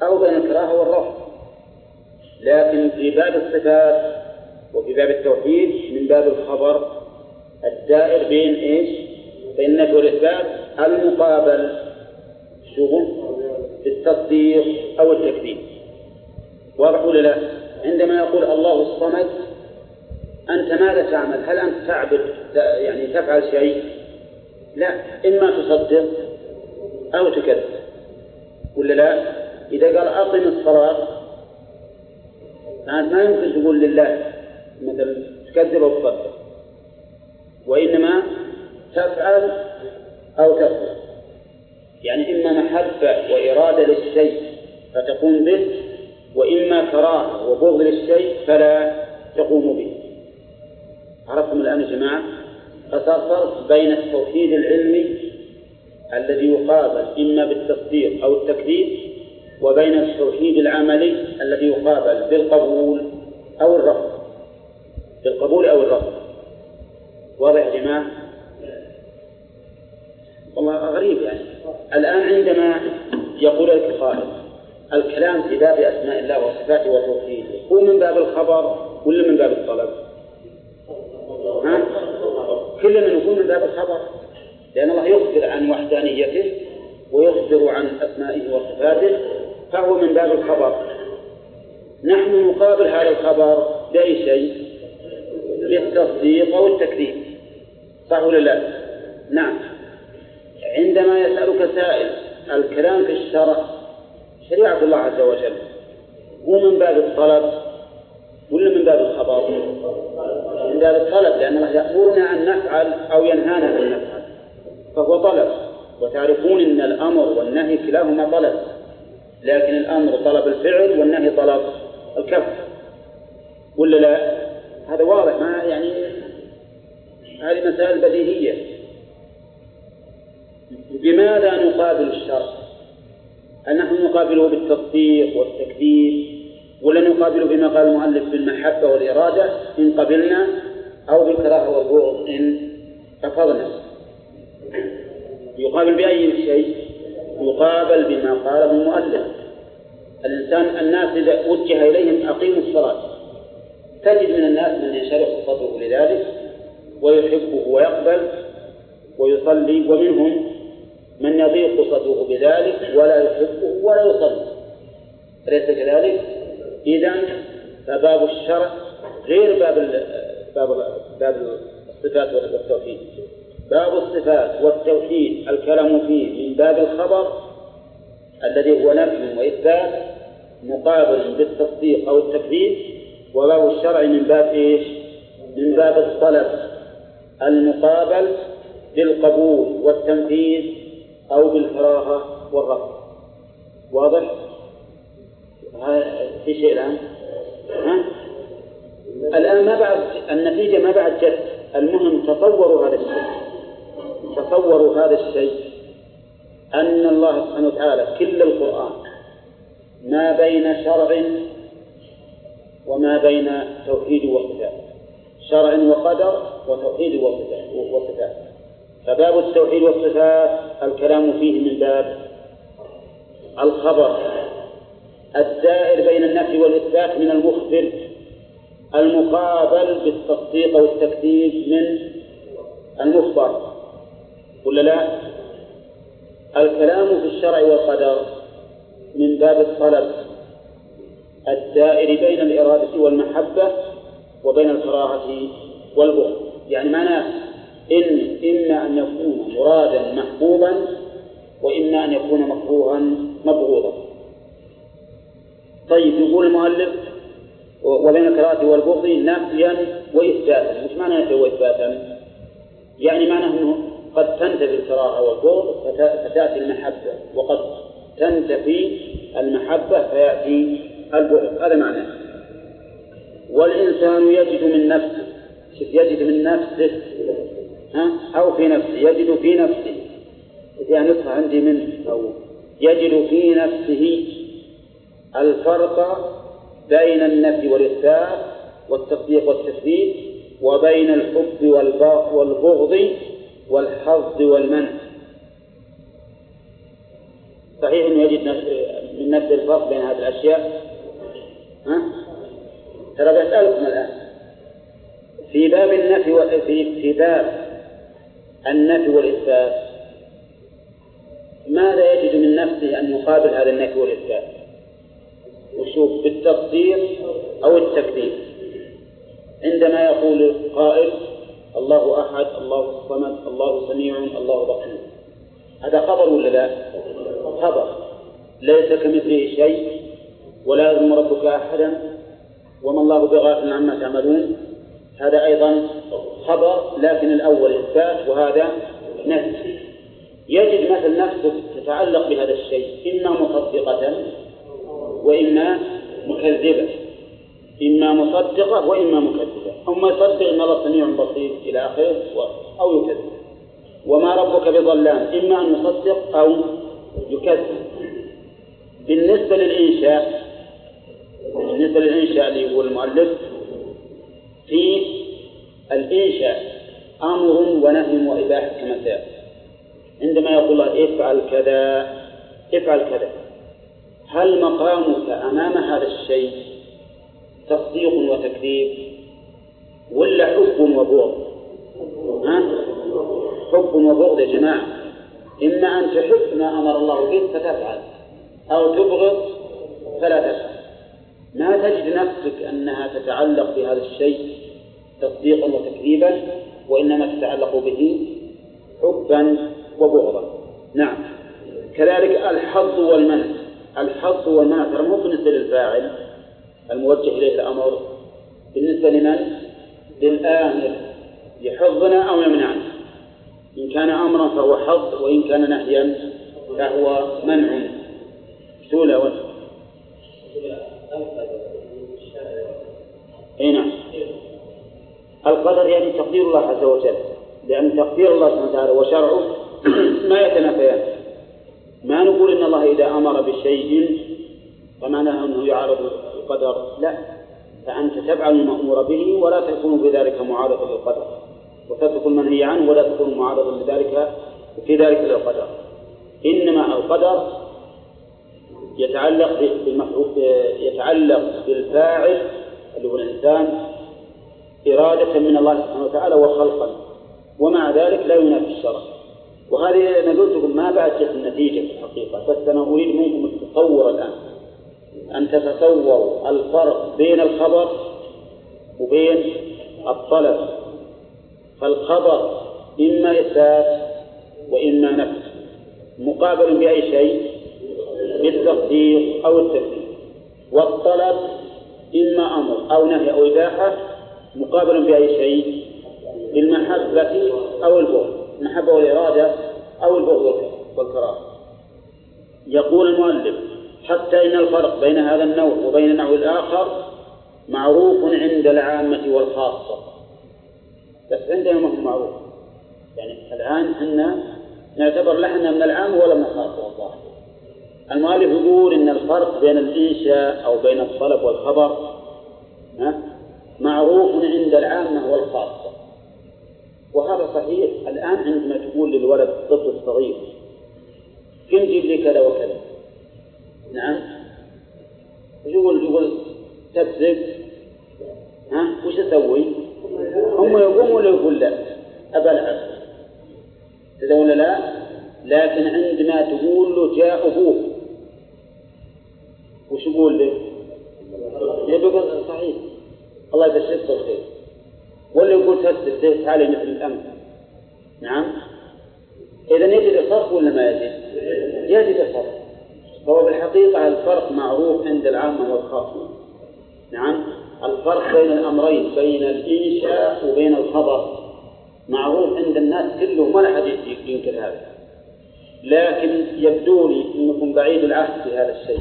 أو بين الكراهة والرفض لكن في باب الصفات وفي باب التوحيد من باب الخبر الدائر بين إيش؟ بين النفي والإثبات المقابل شغل بالتصديق أو التكذيب واضح ولا لا؟ عندما يقول الله الصمد أنت ماذا تعمل؟ هل أنت تعبد يعني تفعل شيء؟ لا إما تصدق أو تكذب ولا لا؟ إذا قال أقم الصلاة فأنت ما يمكن تقول لله مثلا تكذب أو تصدق وإنما تفعل أو تفعل. يعني إما محبة وإرادة للشيء فتقوم به وإما كراهة وبغض للشيء فلا تقوم به. عرفتم الآن يا جماعة؟ فصار فرق بين التوحيد العلمي الذي يقابل إما بالتصديق أو التكذيب وبين التوحيد العملي الذي يقابل بالقبول أو الرفض. بالقبول أو الرفض. واضح يا جماعة؟ والله غريب يعني الآن عندما يقول لك قائل الكلام في باب أسماء الله وصفاته وتوحيده هو من باب الخبر ولا من باب الطلب؟ ها؟ كلنا نقول من باب الخبر لأن الله يخبر عن وحدانيته ويخبر عن أسمائه وصفاته فهو من باب الخبر نحن نقابل هذا الخبر بأي شيء بالتصديق أو التكذيب صح ولا لا؟ نعم عندما يسألك سائل الكلام في الشرع شريعة الله عز وجل هو من باب الطلب ولا من باب الخبر؟ من باب الطلب لأن الله يأمرنا أن نفعل أو ينهانا أن نفعل فهو طلب وتعرفون أن الأمر والنهي كلاهما طلب لكن الأمر طلب الفعل والنهي طلب الكف ولا لا؟ هذا واضح ما يعني هذه مسائل بديهية بماذا نقابل الشرع؟ هل نحن نقابله بالتصديق والتكذيب؟ ولا نقابله بما قال المؤلف بالمحبة والإرادة إن قبلنا أو بالكراهة والبغض إن رفضنا يقابل بأي شيء؟ يقابل بما قاله المؤلف. الإنسان الناس إذا وجه إليهم أقيموا الصلاة. تجد من الناس من ينشرح صدره لذلك ويحبه ويقبل ويصلي ومنهم من يضيق صدره بذلك ولا يحبه ولا يصلي أليس كذلك؟ إذا فباب الشرع غير باب باب باب الصفات والتوحيد باب الصفات والتوحيد الكلام فيه من باب الخبر الذي هو نفي وإثبات مقابل بالتصديق أو التكذيب وباب الشرع من باب إيش؟ من باب الطلب المقابل بالقبول والتنفيذ أو بالكراهة والرفض واضح؟ في شيء الآن؟ ها؟ الآن ما بعد النتيجة ما بعد جد المهم تصوروا هذا الشيء تصوروا هذا الشيء أن الله سبحانه وتعالى كل القرآن ما بين شرع وما بين توحيد وصفات شرع وقدر وتوحيد وصفات فباب التوحيد والصفات الكلام فيه من باب الخبر. الدائر بين النفي والإثبات من المخبر المقابل بالتصديق أو التكذيب من المخبر. ولا لا؟ الكلام في الشرع والقدر من باب الطلب. الدائر بين الإرادة والمحبة وبين الكراهة والبغض. يعني معناه إن إما أن يكون مرادا محبوبا وإما أن يكون مكروها مبغوضا. طيب يقول المؤلف وبين الكراهة والبغض نفيا وإثباتا. مش معنى نفيا وإثباتا؟ يعني معناه أنه قد تنتفي الكراهة والبغض فتأتي المحبة وقد تنتفي المحبة فيأتي البغض. هذا معناه. والإنسان يجد من نفسه يجد من نفسه أو في نفسه يجد في نفسه. يعني نسخة عندي منه. أو يجد في نفسه الفرق بين النفي والإثبات والتصديق والتثبيت وبين الحب والبغض والحظ والمنع. صحيح إنه يجد من نفس الفرق بين هذه الأشياء؟ ها؟ ترى بسألكم الآن. في باب النفي في في باب النفي والإثبات. ماذا يجد من نفسه أن يقابل هذا النفي والإثبات؟ وشوف بالتصديق أو التكذيب. عندما يقول قائل الله أحد الله الصمد الله سميع الله بصير. هذا خبر ولا لا؟ خبر. ليس كمثله شيء ولا يظلم ربك أحدا وما الله بغافل عما تعملون. هذا أيضا خبر لكن الأول إثبات وهذا نفي يجد مثل نفسه تتعلق بهذا الشيء إما مصدقة وإما مكذبة. إما مصدقة وإما مكذبة. أما يصدق أن الله سميع بصير إلى آخره أو يكذب. وما ربك بظلام إما أن يصدق أو يكذب. بالنسبة للإنشاء بالنسبة للإنشاء اللي يقول المؤلف في الإنشاء أمر ونهي وإباحة كما عندما يقول الله افعل كذا افعل كذا هل مقامك أمام هذا الشيء تصديق وتكذيب ولا حب وبغض؟ ها؟ حب وبغض يا جماعة إما أن تحب ما أمر الله به فتفعل أو تبغض فلا تفعل ما تجد نفسك أنها تتعلق بهذا الشيء تصديقا وتكذيبا وإنما تتعلق به حبا وبغضا. نعم. كذلك الحظ والمنع. الحظ والمنع ترى مو بالنسبة للفاعل الموجه إليه الأمر. بالنسبة لمن؟ للآمر. يحضنا أو يمنعنا. إن كان أمرا فهو حظ وإن كان نهيا فهو منع. سولة اي نعم. القدر يعني تقدير الله عز وجل. لأن تقدير الله سبحانه وتعالى وشرعه [clears throat] ما يتنافيان. ما نقول إن الله إذا أمر بشيء فمعناه أنه يعارض القدر. لا. فأنت تفعل المأمور به ولا تكون بذلك معارضا للقدر. وتترك المنهي عنه ولا تكون معارضا لذلك في ذلك للقدر. إنما القدر يتعلق بالمفعول يتعلق بالفاعل اللي هو الإنسان إرادة من الله سبحانه وتعالى وخلقا. ومع ذلك لا ينافي الشرع. وهذه أنا قلت لكم ما بعد جت النتيجة في الحقيقة. بس أنا أريد منكم التصور الآن. أن تتصوروا الفرق بين الخبر وبين الطلب. فالخبر إما إثبات وإما نفي مقابل بأي شيء بالتصديق أو التكذيب والطلب إما أمر أو نهي أو إباحة مقابل بأي شيء بالمحبة أو البغض المحبة والإرادة أو البغض والكراهة. يقول المؤلف حتى إن الفرق بين هذا النوع وبين النوع الآخر معروف عند العامة والخاصة. بس عندنا ما هو معروف. يعني الآن إحنا نعتبر لحنا من العام ولا من الخاصة؟ والله. المؤلف يقول إن الفرق بين الإنشاء أو بين الطلب والخبر ها؟ معروف عند العامة والخاصة وهذا صحيح الآن عندما تقول للولد الطفل الصغير كم جيب لي كذا وكذا نعم يقول يقول تبزق ها وش أسوي؟ هم يقوم ولا يقول لا؟ أبى العب كذا ولا لا؟ لكن عندما تقول له جاء أبوك وش يقول لك؟ يقول صحيح الله يبشرك بالخير. ولا يقول تسلم زي تعالي مثل الامس نعم؟ إذا يجد الفرق ولا ما يجد؟ يجد الفرق. فهو بالحقيقة الفرق معروف عند العامة والخاصة. نعم؟ الفرق بين الأمرين بين الإنشاء وبين الخبر. معروف عند الناس كلهم ولا أحد ينكر هذا. لكن يبدو لي أنكم بعيد العهد في هذا الشيء.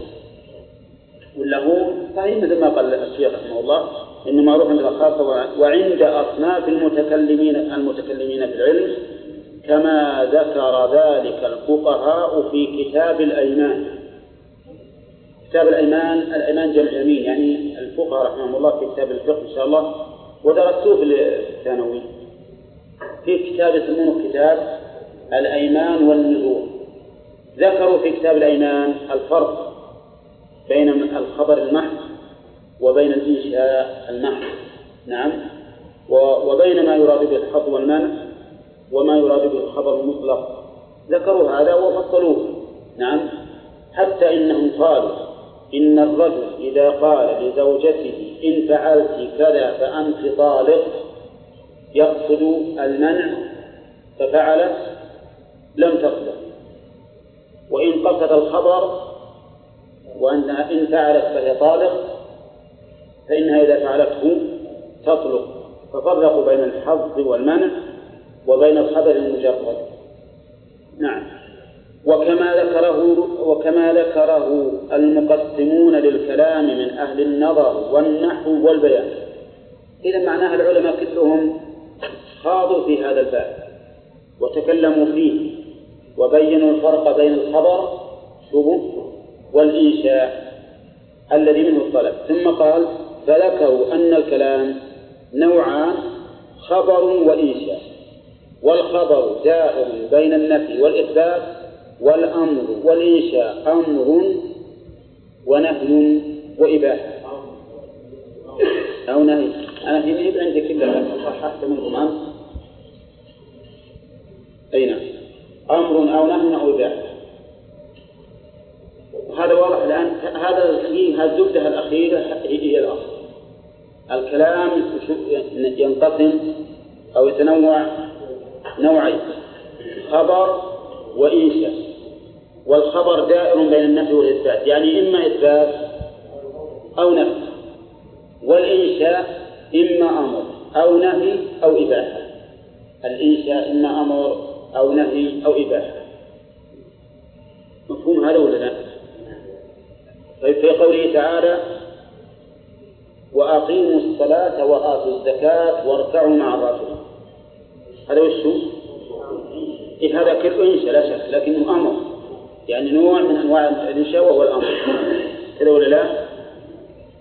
ولا هو؟ صحيح مثل ما قال الشيخ رحمه الله. انه معروف عند الخاصه وعند أصناف المتكلمين المتكلمين بالعلم كما ذكر ذلك الفقهاء في كتاب الأيمان. كتاب الايمان الأيمان جمع يمين يعني الفقهاء رحمهم الله في كتاب الفقه إن شاء الله. ودرسوه في الثانوي. في كتاب يسمونه كتاب الأيمان والنذور. ذكروا في كتاب الأيمان الفرق بين الخبر المحض وبين الإنشاء المحض نعم. وبين ما يراد به الحظ والمنع وما يراد به الخبر المطلق. ذكروا هذا وفصلوه. نعم. حتى إنهم قالوا إن الرجل إذا قال لزوجته إن فعلت كذا فأنت طالق يقصد المنع ففعلت لم تصدق وإن قصد الخبر وأنها إن فعلت فهي طالق فإنها إذا فعلته تطلق ففرقوا بين الحظ والمنع وبين الخبر المجرد. نعم. وكما ذكره وكما ذكره المقسمون للكلام من أهل النظر والنحو والبيان. إذا معناها العلماء كلهم خاضوا في هذا الباب وتكلموا فيه وبينوا الفرق بين الخبر شبه والإنشاء الذي منه الطلب ثم قال فذكروا أن الكلام نوعان خبر وإنشاء والخبر دائر بين النفي والإثبات والأمر والإنشاء أمر ونهي وإباحة. أو نهي. أنا في مهب عندي كلها صححت منكم أمس أي نعم. أمر أو نهي أو إباحة. هذا واضح الآن. هذا فيه الزبدة الأخيرة هي الأصل. الكلام ينقسم أو يتنوع نوعين خبر وإنشاء. والخبر دائر بين النفي والإثبات يعني إما إثبات أو نفي. والإنشاء إما أمر أو نهي أو إباحة. الإنشاء إما أمر أو نهي أو إباحة. مفهوم هذا ولا لا؟ طيب في قوله تعالى وأقيموا الصلاة وآتوا الزكاة واركعوا مع الراكعين هذا وش هو؟ إيه هذا كله إنشاء لا شك لكنه أمر. يعني نوع من أنواع الإنشاء وهو الأمر. كذا ولا لا؟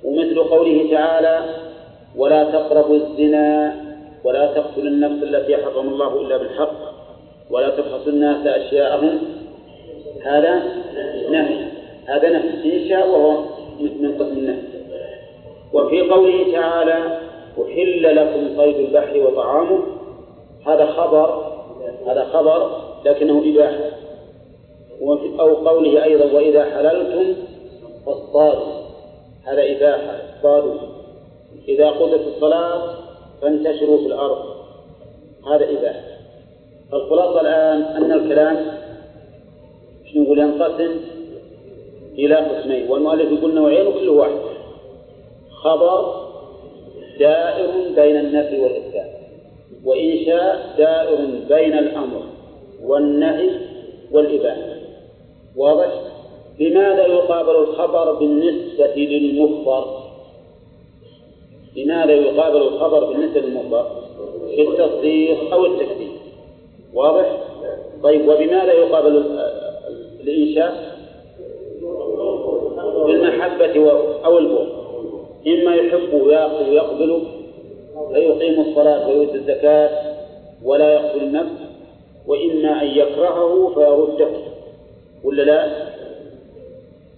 ومثل قوله تعالى ولا تقربوا الزنا ولا تقتلوا النفس التي حرم الله إلا بالحق ولا تبخسوا الناس أشياءهم. هذا نهي. هذا نهي. إنشاء وهو من قسم النهي. وفي قوله تعالى أحل لكم صيد البحر وطعامه. هذا خبر هذا خبر لكنه إباحة. أو قوله أيضا وإذا حللتم فاصطادوا. هذا إباحة اصطادوا. إذا قضت الصلاة فانتشروا في الأرض. هذا إباحة. الخلاصة الآن أن الكلام شنو نقول ينقسم إلى قسمين. والمؤلف يقول نوعين وكل واحد. خبر دائر بين النفي والإثبات وإنشاء دائر بين الأمر والنهي والإباحة واضح؟ لماذا يقابل الخبر بالنسبة للمخبر؟ لماذا يقابل الخبر بالنسبة للمخبر؟ في التصديق أو التكذيب واضح؟ طيب وبماذا يقابل الإنشاء؟ بالمحبة أو البغض إما يحب ويأخذ ويقبل فيقيم الصلاة ويؤتي الزكاة ولا يقتل النفس وإما أن يكرهه فيرده ولا لا؟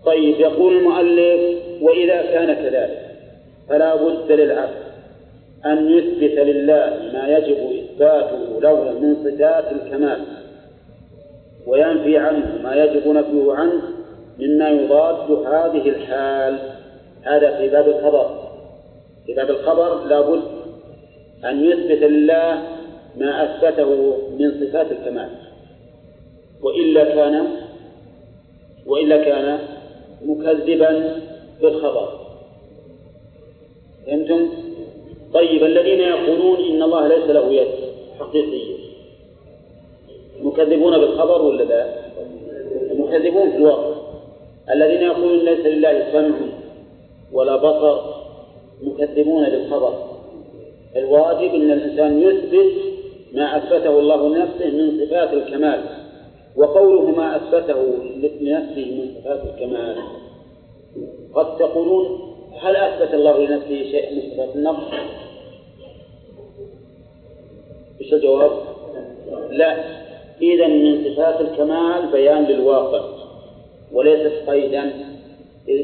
طيب يقول المؤلف وإذا كان كذلك فلا بد للعبد أن يثبت لله ما يجب إثباته له من صفات الكمال وينفي عنه ما يجب نفيه عنه مما يضاد هذه الحال هذا في باب الخبر. في باب الخبر لابد أن يثبت لله ما أثبته من صفات الكمال. وإلا كان وإلا كان مكذبا بالخبر. فهمتم؟ طيب الذين يقولون إن الله ليس له يد حقيقية مكذبون بالخبر ولا لا؟ مكذبون في الواقع. الذين يقولون ليس لله سمع ولا بصر مكذبون بالخبر الواجب أن الإنسان يثبت ما أثبته الله لنفسه من صفات الكمال وقوله ما أثبته لنفسه من صفات الكمال قد تقولون هل أثبت الله لنفسه شيء من صفات النقص؟ إيش الجواب؟ لا إذا من صفات الكمال بيان للواقع وليست قيدا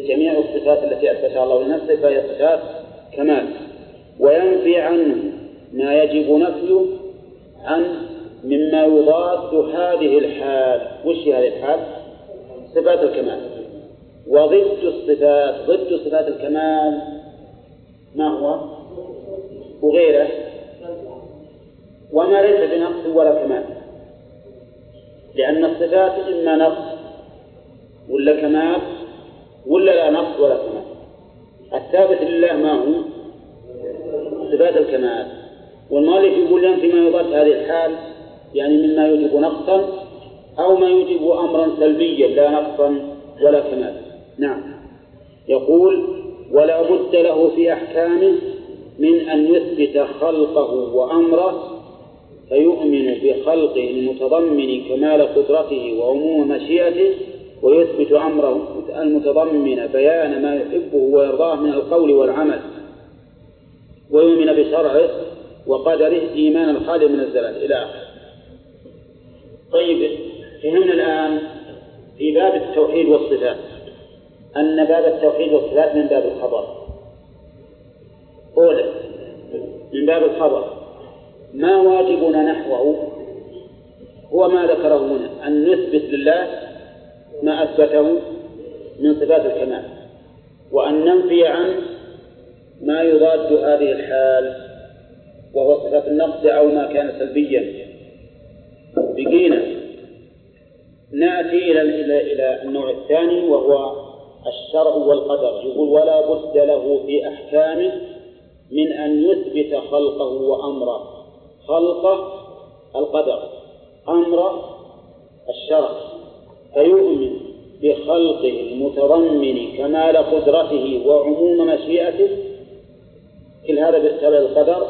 جميع الصفات التي أثبتها الله لنفسه فهي صفات كمال. وينفي عنه ما يجب نفيه عن مما يضاد هذه الحال. وش هذه الحال؟ صفات الكمال. وضد الصفات ضد صفات الكمال ما هو؟ وغيره. وما ليس بنقص ولا كمال. لأن الصفات إما نقص ولا كمال ولا لا نقص ولا كمال الثابت لله ما هو؟ صفات الكمال. والمؤلف يقول ينفي ما يضاد هذه الحال يعني مما يوجب نقصا أو ما يوجب أمرا سلبيا لا نقصا ولا كمال. نعم. يقول ولا بد له في أحكامه من أن يثبت خلقه وأمره فيؤمن بخلقه المتضمن كمال قدرته وعموم مشيئته ويثبت أمره المتضمن بيان ما يحبه ويرضاه من القول والعمل ويؤمن بشرعه وقدره إيمانا الخالي من الزلال إلى آخره. طيب فهمنا الآن في باب التوحيد والصفات. أن باب التوحيد والصفات من باب الخبر. أولا من باب الخبر. ما واجبنا نحوه؟ هو ما ذكره هنا أن نثبت لله ما أثبته من صفات الكمال وأن ننفي عنه ما يضاد هذه الحال وهو صفات النقص أو ما كان سلبيا. بقينا نأتي إلى إلى النوع الثاني وهو الشرع والقدر. يقول ولا بد له في أحكامه من أن يثبت خلقه وأمره. خلقه القدر أمر الشرع. فيؤمن بخلقه المتضمن كمال قدرته وعموم مشيئته كل هذا بسبب القدر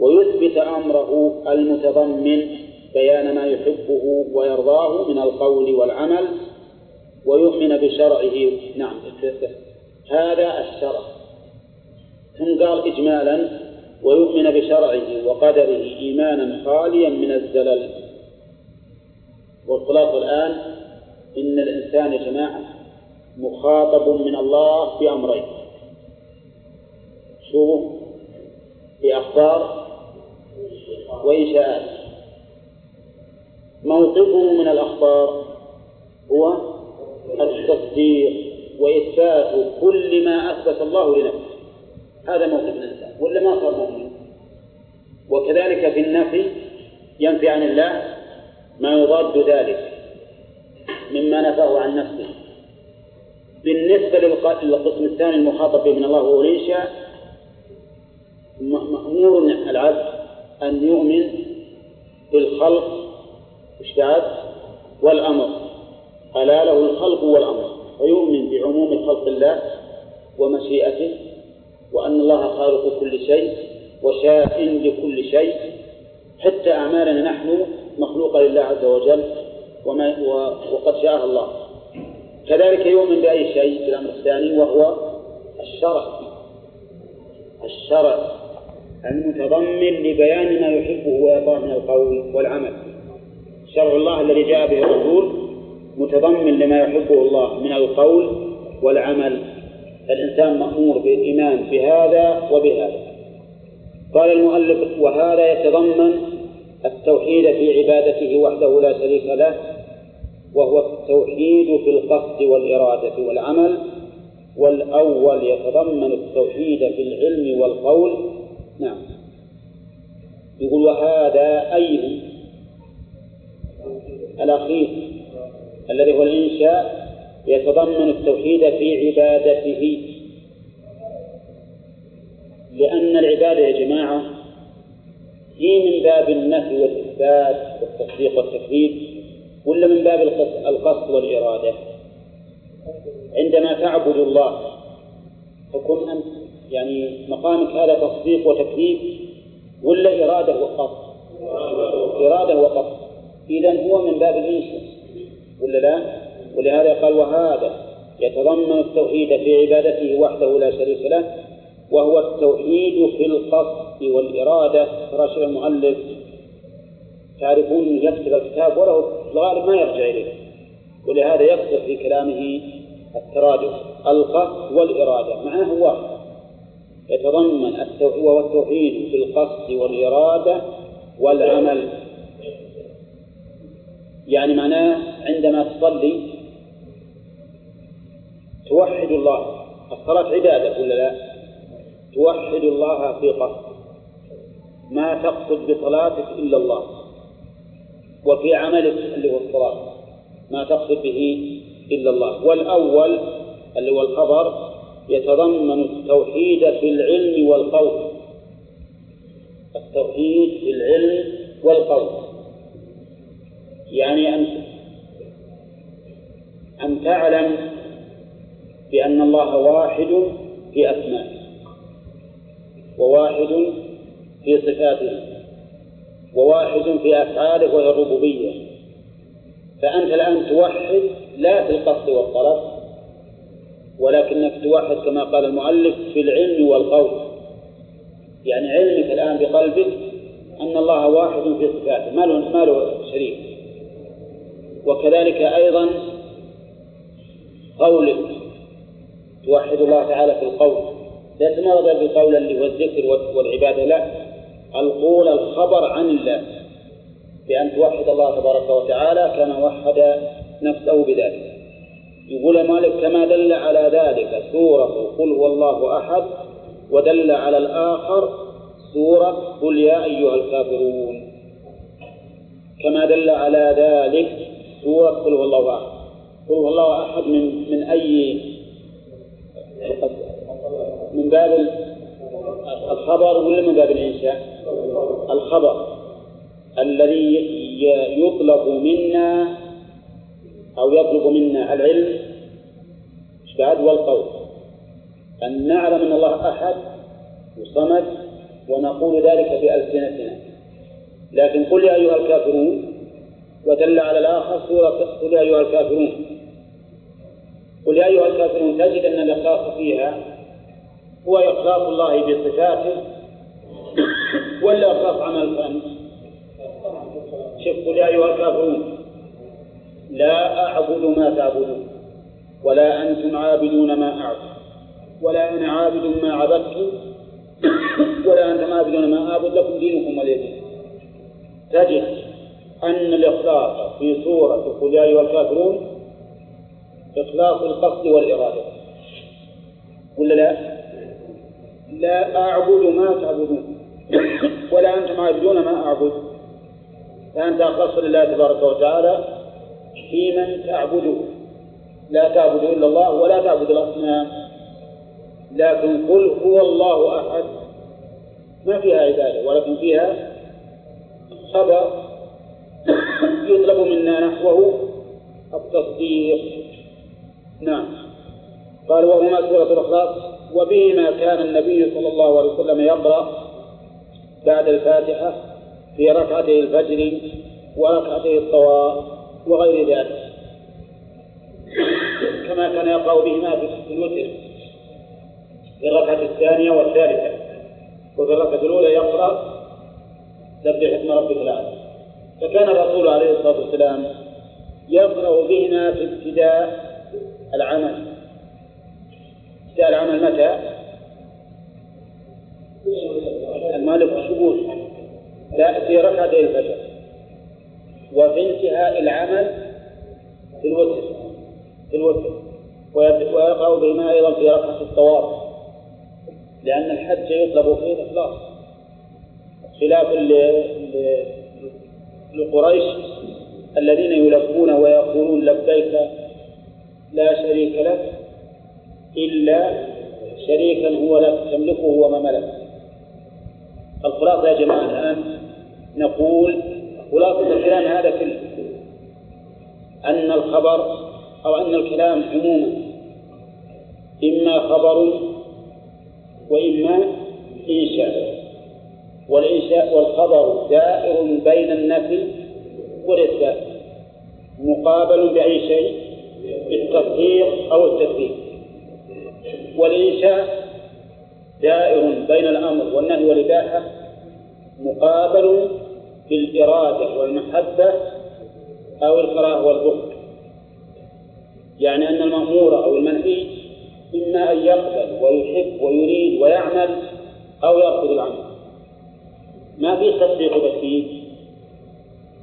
ويثبت أمره المتضمن بيان ما يحبه ويرضاه من القول والعمل ويؤمن بشرعه. نعم هذا الشرع. ثم قال إجمالا ويؤمن بشرعه وقدره إيمانا خاليا من الزلل. والخلاصة الآن إن الإنسان يا جماعة مخاطب من الله بأمرين. شو؟ بأخبار وإنشاءات. موقفه من الأخبار هو التصديق وإثبات كل ما أثبت الله لنفسه. هذا موقف الإنسان ولا ما صار مؤمن؟ وكذلك في النفي ينفي عن الله ما يضاد ذلك. مما نفاه عن نفسه. بالنسبة للقسم الثاني المخاطب به من الله وهو مأمور العبد أن يؤمن بالخلق وش والأمر. ألا له الخلق والأمر. فيؤمن بعموم خلق الله ومشيئته وأن الله خالق كل شيء وشاء لكل شيء. حتى أعمالنا نحن مخلوقة لله عز وجل. وما وقد شاءها الله. كذلك يؤمن بأي شيء في الأمر الثاني وهو الشرع. الشرع المتضمن لبيان ما يحبه ويرضاه من القول والعمل. شرع الله الذي جاء به الرسول متضمن لما يحبه الله من القول والعمل. الإنسان مأمور بالإيمان بهذا وبهذا. قال المؤلف وهذا يتضمن التوحيد في عبادته وحده لا شريك له وهو التوحيد في القصد والإرادة والعمل والأول يتضمن التوحيد في العلم والقول. نعم. يقول وهذا أي الأخير الذي هو الإنشاء يتضمن التوحيد في عبادته. لأن العبادة يا جماعة هي من باب النفي والإثبات والتصديق والتكذيب ولا من باب القصد والإرادة؟ عندما تعبد الله تكون أنت يعني مقامك هذا تصديق وتكذيب ولا إرادة وقصد؟ إرادة وقصد. إذا هو من باب الإنشاء ولا لا؟ ولهذا قال وهذا يتضمن التوحيد في عبادته وحده لا شريك له وهو التوحيد في القصد والإرادة ترى المؤلف. تعرفون يكتب الكتاب وله في الغالب ما يرجع إليه. ولهذا يقصد في كلامه الترادف القصد والإرادة معناه واحد. يتضمن التوحيد وهو التوحيد في القصد والإرادة والعمل. يعني معناه عندما تصلي توحد الله. الصلاة عبادة ولا لا؟ توحد الله في قصد. ما تقصد بصلاتك إلا الله. وفي عملك اللي هو الصلاة ما تقصد به إلا الله. والأول اللي هو الخبر يتضمن التوحيد في العلم والقول. التوحيد في العلم والقول. يعني أن أن تعلم بأن الله واحد في أسمائه وواحد في صفاته. وواحد في أفعاله وهي الربوبية فأنت الآن توحد لا في القصد والطلب ولكنك توحد كما قال المؤلف في العلم والقول. يعني علمك الآن بقلبك أن الله واحد في صفاته ما له ما له شريك. وكذلك أيضا قولك توحد الله تعالى في القول. ليس مرض بالقول اللي هو الذكر والعبادة لا. القول الخبر عن الله بأن توحد الله تبارك وتعالى كما وحد نفسه بذلك. يقول مالك كما دل على ذلك سورة قل هو الله أحد ودل على الآخر سورة قل يا أيها الكافرون. كما دل على ذلك سورة قل هو الله أحد. قل هو الله أحد من من أي من باب الخبر ولا من باب الإنشاء؟ الخبر الذي يطلب منا أو يطلب منا العلم بعد؟ والقول أن نعلم أن الله أحد وصمد ونقول ذلك بألسنتنا. لكن قل يا أيها الكافرون ودل على الآخر سورة قل يا أيها الكافرون. قل يا أيها الكافرون تجد أن الإخلاص فيها هو إخلاص الله بصفاته ولا إخلاص عمل الفن شوف قل يا أيها الكافرون لا أعبد ما تعبدون ولا أنتم عابدون ما أعبد ولا أنا عابد ما عبدتم ولا أنتم عابدون ما أعبد لكم دينكم ولي تجد أن الإخلاص في سورة قل يا أيها الكافرون إخلاص القصد والإرادة. ولا لا؟ لا أعبد ما تعبدون. ولا أنتم عابدون ما أعبد. فأنت أخلصت لله تبارك وتعالى في من تعبده. لا تعبد إلا الله ولا تعبد الأصنام. لكن قل هو الله أحد. ما فيها عبادة ولكن فيها خبر يطلب منا نحوه التصديق. نعم. قال وهما سورة الإخلاص. وبهما كان النبي صلى الله عليه وسلم يقرأ بعد الفاتحة في ركعتي الفجر وركعتي الطواف وغير ذلك. كما كان يقرأ بهما في الوتر في الركعة الثانية والثالثة. وفي الركعة الأولى يقرأ سبح اسم ربك الأعلى. فكان الرسول عليه الصلاة والسلام يقرأ بهما في ابتداء العمل. ابتداء العمل متى؟ المالك الشهور لا في ركعتي الفجر. وفي انتهاء العمل في الوتر في الوتر. ويقرأ بهما أيضا في ركعة الطواف. لأن الحج يطلب فيه الإخلاص. خلاف لقريش الذين يلبون ويقولون لبيك لا شريك لك إلا شريكا هو لك تملكه وما ملك. الخلاصة يا جماعة الآن نقول خلاصة الكلام هذا كله. أن الخبر أو أن الكلام عموما إما خبر وإما إنشاء. والإنشاء والخبر دائر بين النفي والإثبات مقابل بأي شيء؟ بالتصديق أو التكذيب والإنشاء دائر بين الأمر والنهي والإباحة مقابل بالإرادة والمحبة أو الكراهة والبغض يعني أن المأمور أو المنهي إما أن يقبل ويحب ويريد ويعمل أو يرفض العمل. ما في تصديق وتكذيب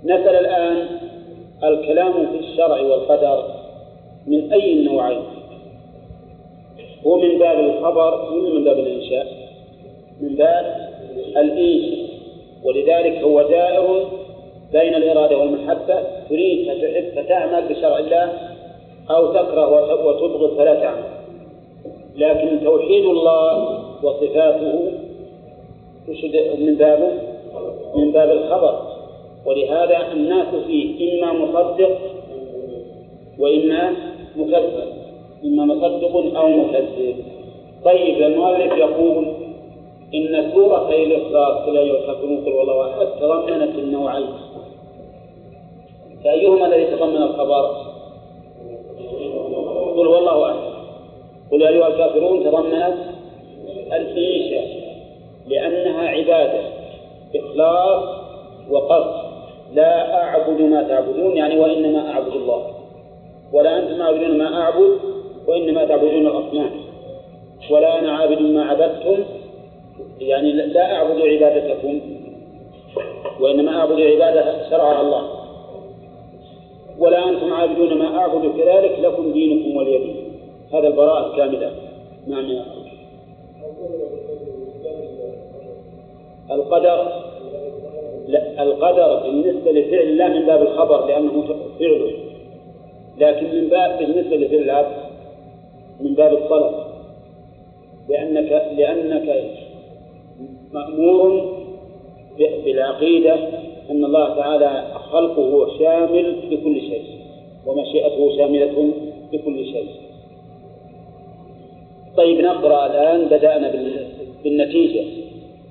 نسأل الآن الكلام في الشرع والقدر من أي النوعين هو من باب الخبر ولا من باب الإنشاء. من باب الإنشاء ولذلك هو دائر بين الإرادة والمحبة. تريد فتحب فتعمل بشرع الله أو تكره وتبغض فلا تعمل. لكن توحيد الله وصفاته من بابه من باب الخبر. ولهذا الناس فيه إما مصدق وإما مكذب. إما مصدق أو مكذب طيب المؤلف يقول إن سورة الإخلاص لا قل والله أحد تضمنت النوعين. فأيهما الذي تضمن الخبر؟ قل والله أحد قل أيها الكافرون تضمنت الإنشاء لأنها عبادة إخلاص وقصد. لا أعبد ما تعبدون يعني وإنما أعبد الله. ولا أنتم ما أعبد وإنما تعبدون الأصنام ولا أنا عابد ما عبدتم. يعني لا أعبد عبادتكم. وإنما أعبد عبادة شرعها الله. ولا أنتم عابدون ما أعبد. كذلك لكم دينكم ولي دين هذا البراءة الكاملة. نعم يا القدر. لا القدر بالنسبة لفعل الله من باب الخبر لأنه فعله. لكن من باب بالنسبة لفعل العبد من باب الطلب. لأنك لأنك مأمور بالعقيدة أن الله تعالى خلقه شامل بكل شيء ومشيئته شاملة بكل شيء. طيب نقرأ الآن بدأنا بالنتيجة.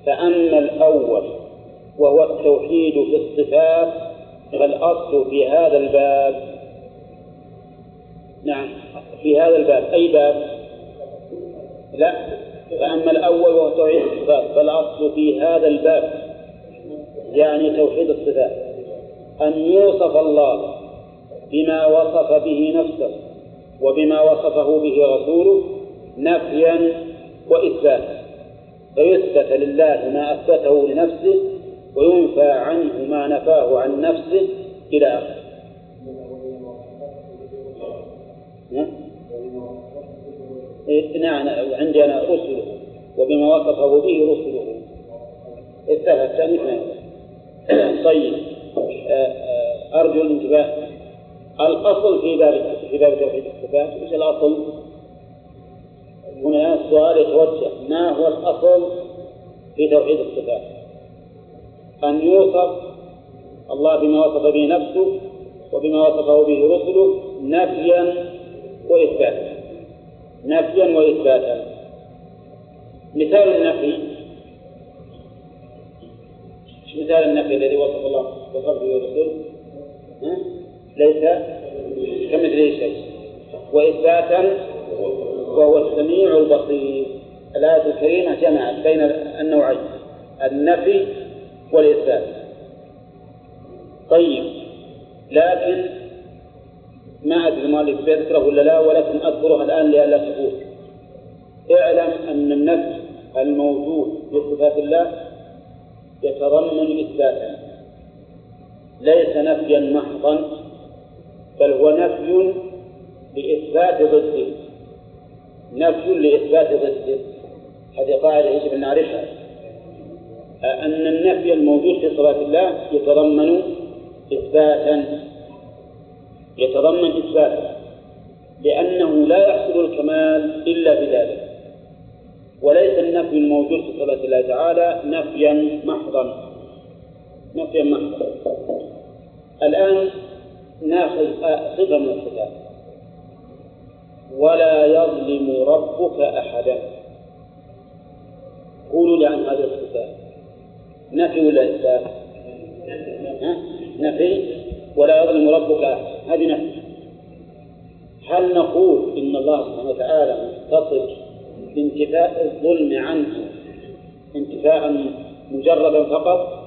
فأما الأول وهو التوحيد في الصفات فالأصل في هذا الباب. نعم. في هذا الباب. أي باب؟ لا. فأما الأول وهو توحيد الصفات فالأصل في هذا الباب يعني توحيد الصفات. أن يوصف الله بما وصف به نفسه وبما وصفه به رسوله نفيا وإثباتا. فيثبت لله ما أثبته لنفسه وينفى عنه ما نفاه عن نفسه إلى آخره. نعم عندي أنا رسله وبما وصفه به رسله. اتفق مثلا طيب. آه، آه، أرجو الانتباه. الأصل في باب في باب توحيد الصفات وش الأصل؟ هنا السؤال يتوجه. ما هو الأصل في توحيد الصفات؟ أن يوصف الله بما وصف به نفسه وبما وصفه به رسله نفيا وإثباتا. نفيا وإثباتا. مثال النفي. مثال النفي الذي وصف الله وصف به رسوله ليس. كمثله شيء وإثباتا وهو السميع البصير. الآية الكريمة جمعت بين النوعين النفي والإثبات. طيب لكن ما أدري المؤلف بيذكره ولا لا ولكن أذكرها الآن لئلا تفوت. اعلم أن النفي الموجود في صفات الله يتضمن إثباتا. ليس نفيا محضا بل هو نفي لإثبات ضده. نفي لإثبات ضده. هذه قاعدة يجب أن نعرفها. أن النفي الموجود في صفات الله يتضمن إثباتا. يتضمن إثباتا لأنه لا يحصل الكمال إلا بذلك وليس النفي الموجود في صفات الله تعالى نفيا محضا نفيا محضا. الآن ناخذ صفة من الصفات. ولا يظلم ربك أحدا. قولوا لي عن هذه الصفات. نفي ولا إثبات؟ نفي. ولا يظلم ربك أحدا. هذه نفي هل نقول إن الله سبحانه وتعالى متصف بانتفاء الظلم عنه انتفاء مجردا فقط؟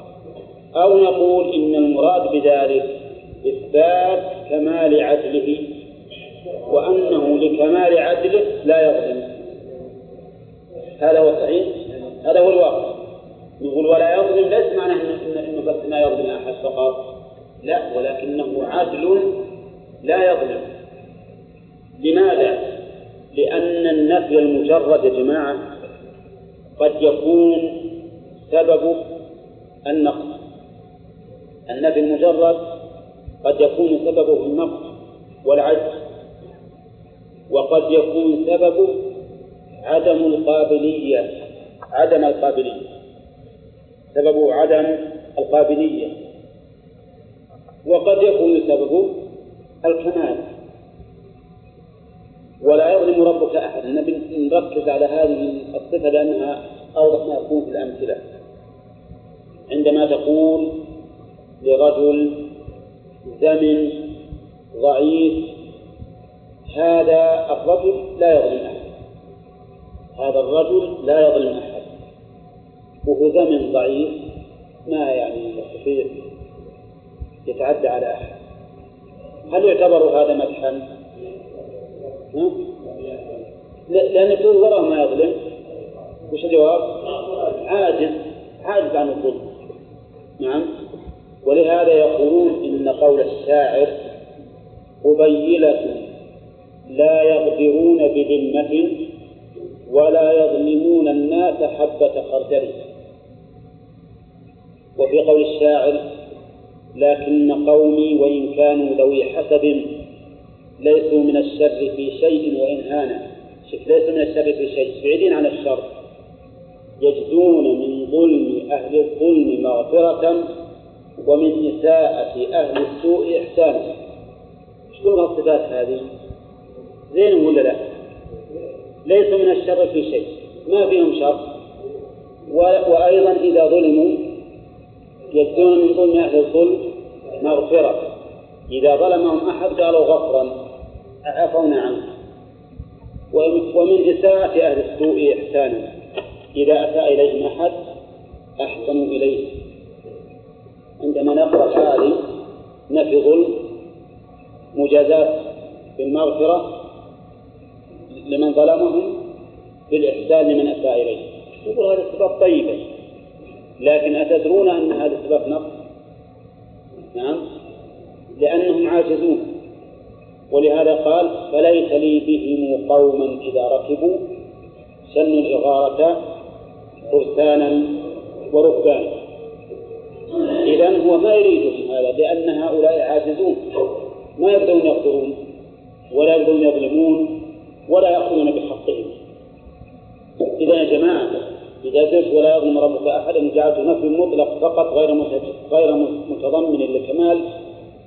أو نقول إن المراد بذلك إثبات كمال عدله وأنه لكمال عدله لا يظلم. هذا هو الصحيح؟ هذا هو الواقع. نقول ولا يظلم ليس معناه إنه بس ما يظلم أحد فقط. لا ولكنه عدل لا يظلم. لماذا؟ لأن النفي المجرد يا جماعة قد يكون سبب النقص. النفي المجرد قد يكون سببه النقص والعجز وقد يكون سببه عدم القابلية عدم القابلية. سببه عدم القابلية. وقد يكون سببه الكمال ولا يظلم ربك أحدا نركز على هذه الصفة لأنها أوضح ما يكون في الأمثلة. عندما تقول لرجل زمن ضعيف هذا الرجل لا يظلم أحد. هذا الرجل لا يظلم أحد. وهو زمن ضعيف ما يعني يستطيع يتعدى على أحد. هل يعتبر هذا مدحا؟ لأن كل وراء ما يظلم. وش الجواب؟ عاجز عاجز عن الظلم. نعم. ولهذا يقولون إن قول الشاعر قبيلة لا يغدرون بذمة ولا يظلمون الناس حبة خردل. وفي قول الشاعر لكن قومي وإن كانوا ذوي حسب ليسوا من الشر في شيء وإن هانا ليسوا من الشر في شيء بعيدين عن الشر. يجدون من ظلم أهل الظلم مغفرة ومن إساءة أهل السوء إحسانا كل الصفات هذه؟ زين ولا لا؟ ليس من الشر في شيء. ما فيهم شر. وأيضا إذا ظلموا يجدون من ظلم أهل الظلم مغفرة. إذا ظلمهم أحد قالوا غفرا. عفونا عنه ومن إساءة أهل السوء إحسانا إذا أساء إليهم أحد أحسنوا إليه. عندما نقرأ هذه نفي ظلم مجازات بالمغفرة لمن ظلمهم بالإحسان لمن أساء إليه. يقول هذه الصفات طيبة لكن أتدرون أن هذه الصفات نقص؟ نعم. لأنهم عاجزون. ولهذا قال فليس لي بهم قوما إذا ركبوا سنوا الإغارة فرسانا وركبانا. إذا هو ما يريد هذا لأن هؤلاء عاجزون. ما يقدرون يقدرون ولا يقدرون يظلمون ولا يأخذون بحقهم. إذا يا جماعة إذا قلت ولا يظلم ربك أحدا جعلت نفي مطلق فقط غير غير متضمن للكمال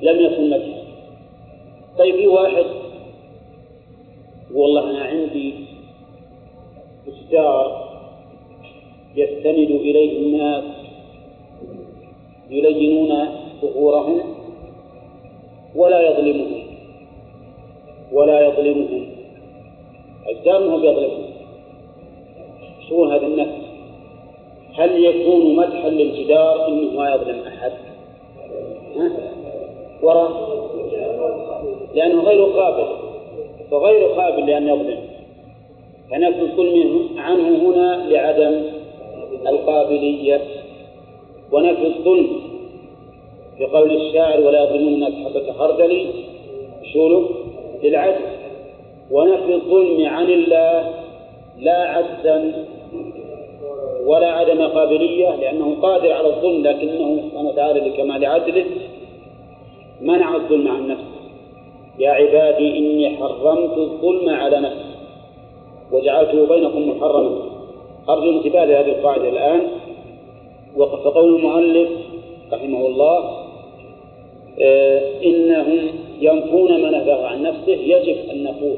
لم يكن مدحا طيب في واحد. والله أنا عندي إصدار يستند إليه الناس يلينون ظهورهم ولا يظلمهم. ولا يظلمهم. أجدامهم بيظلمهم شو هذا النفس؟ هل يكون مدحا للجدار انه ما يظلم أحد؟ وراء. لأنه غير قابل. فغير قابل لأن يظلم. فنفي الظلم عنه هنا لعدم القابلية. ونفي الظلم بقول الشاعر ولا يظلمون الناس حبة خردل شوله للعدل. ونفي الظلم عن الله لا عجزا ولا عدم قابلية لأنه قادر على الظلم لكنه سبحانه وتعالى لكمال عدله منع الظلم عن نفسه. يا عبادي إني حرمت الظلم على نفسي وجعلته بينكم محرما. أرجو انتباه لهذه القاعدة الآن. وقول المؤلف رحمه الله آه إنهم ينفون ما نفاه عن نفسه. يجب أن نقول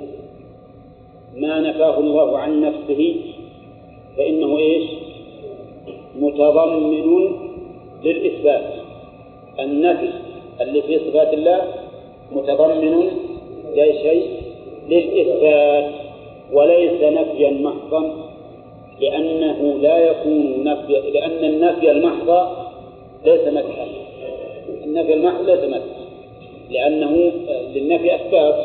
ما نفاه الله عن نفسه فإنه إيش؟ متضمن للإثبات. النفي اللي في صفات الله متضمن لا شيء للإثبات وليس نفيا محضا لأنه لا يكون نفي لأن النفي المحض ليس مدحا. النفي المحض ليس مدحا لأنه للنفي أسباب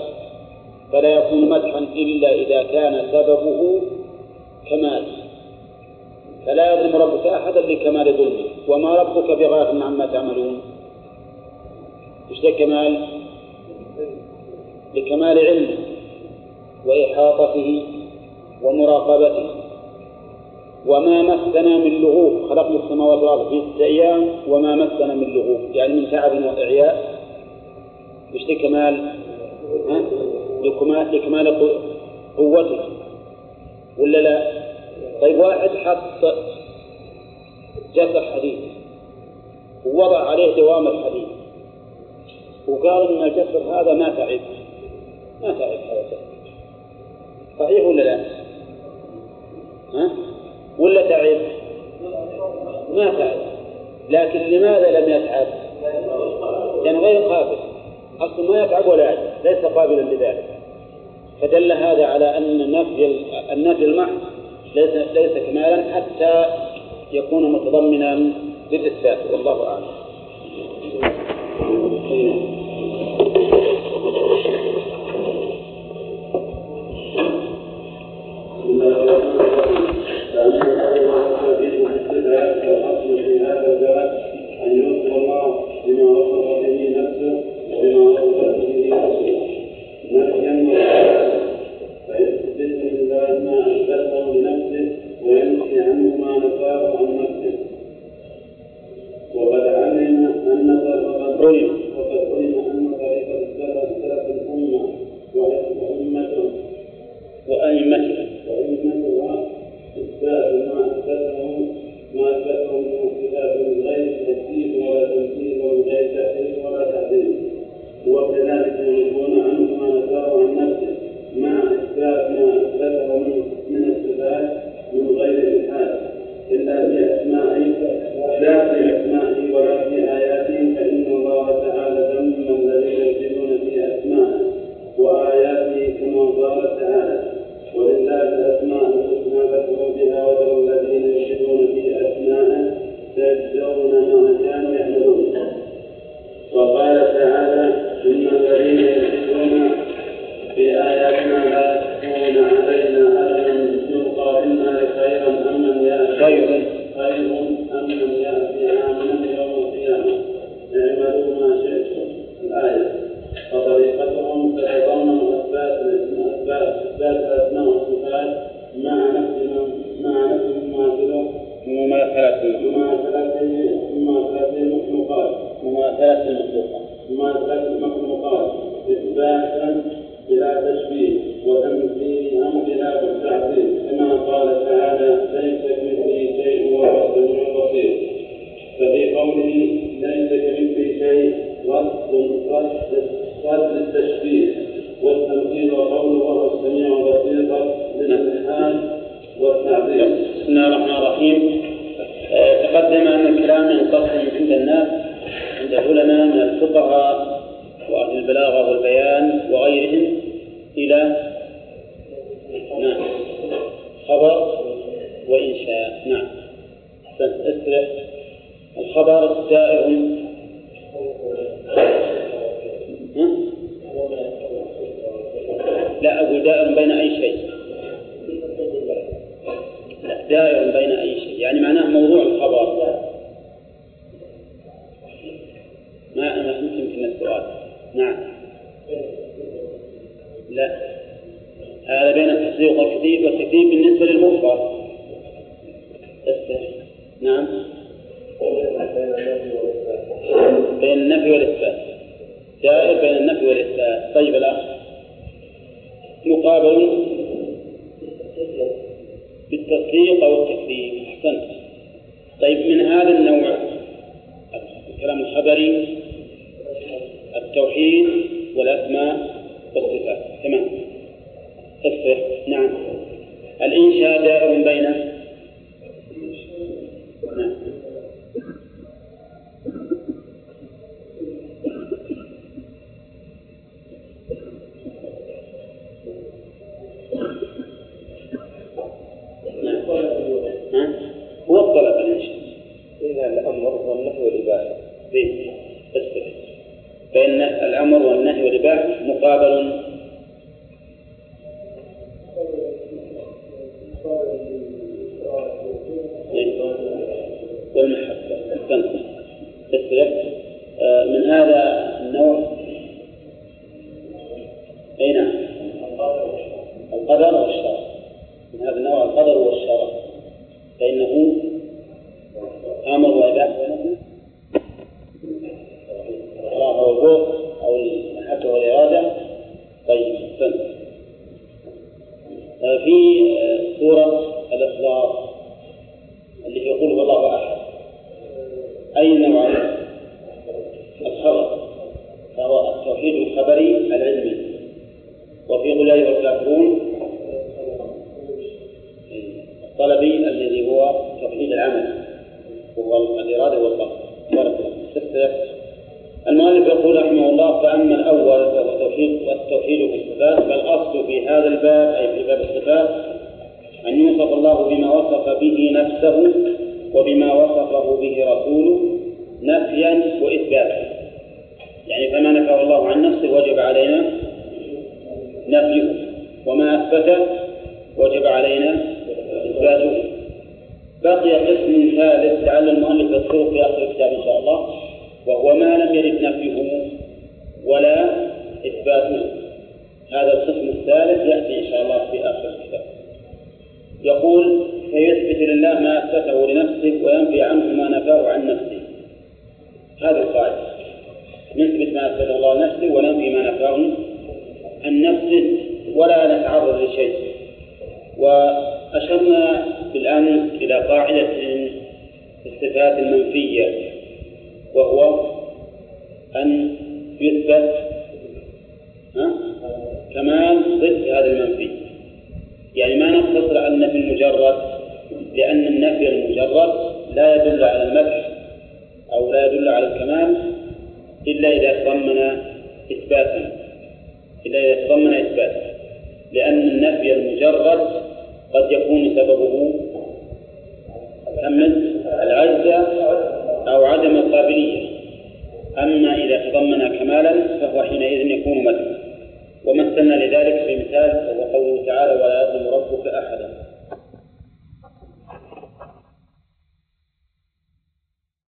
فلا يكون مدحا إلا إذا كان سببه كمال. فلا يظلم ربك أحدا لكمال ظلمه وما ربك بغافل عما تعملون إيش كمال؟ لكمال علمه وإحاطته ومراقبته وما مسنا من لغوب خلقنا السماوات والأرض في ستة أيام وما مسنا من لغوب يعني من تعب وإعياء إيش كمال؟ ها؟ لكمال قوته ولا لا؟ طيب واحد حط جسر حديد ووضع عليه دوام الحديد وقال إن الجسر هذا ما تعب ما تعب هذا صحيح ولا لا؟ ها؟ ولا تعب؟ ما تعب لكن لماذا لم يتعب؟ لأنه غير قابل أصلا ما يتعب ولا يعجز ليس قابلا لذلك فدل هذا على أن النفي النفي المحض ليس ليس كمالا حتى يكون متضمنا للإثبات والله أعلم.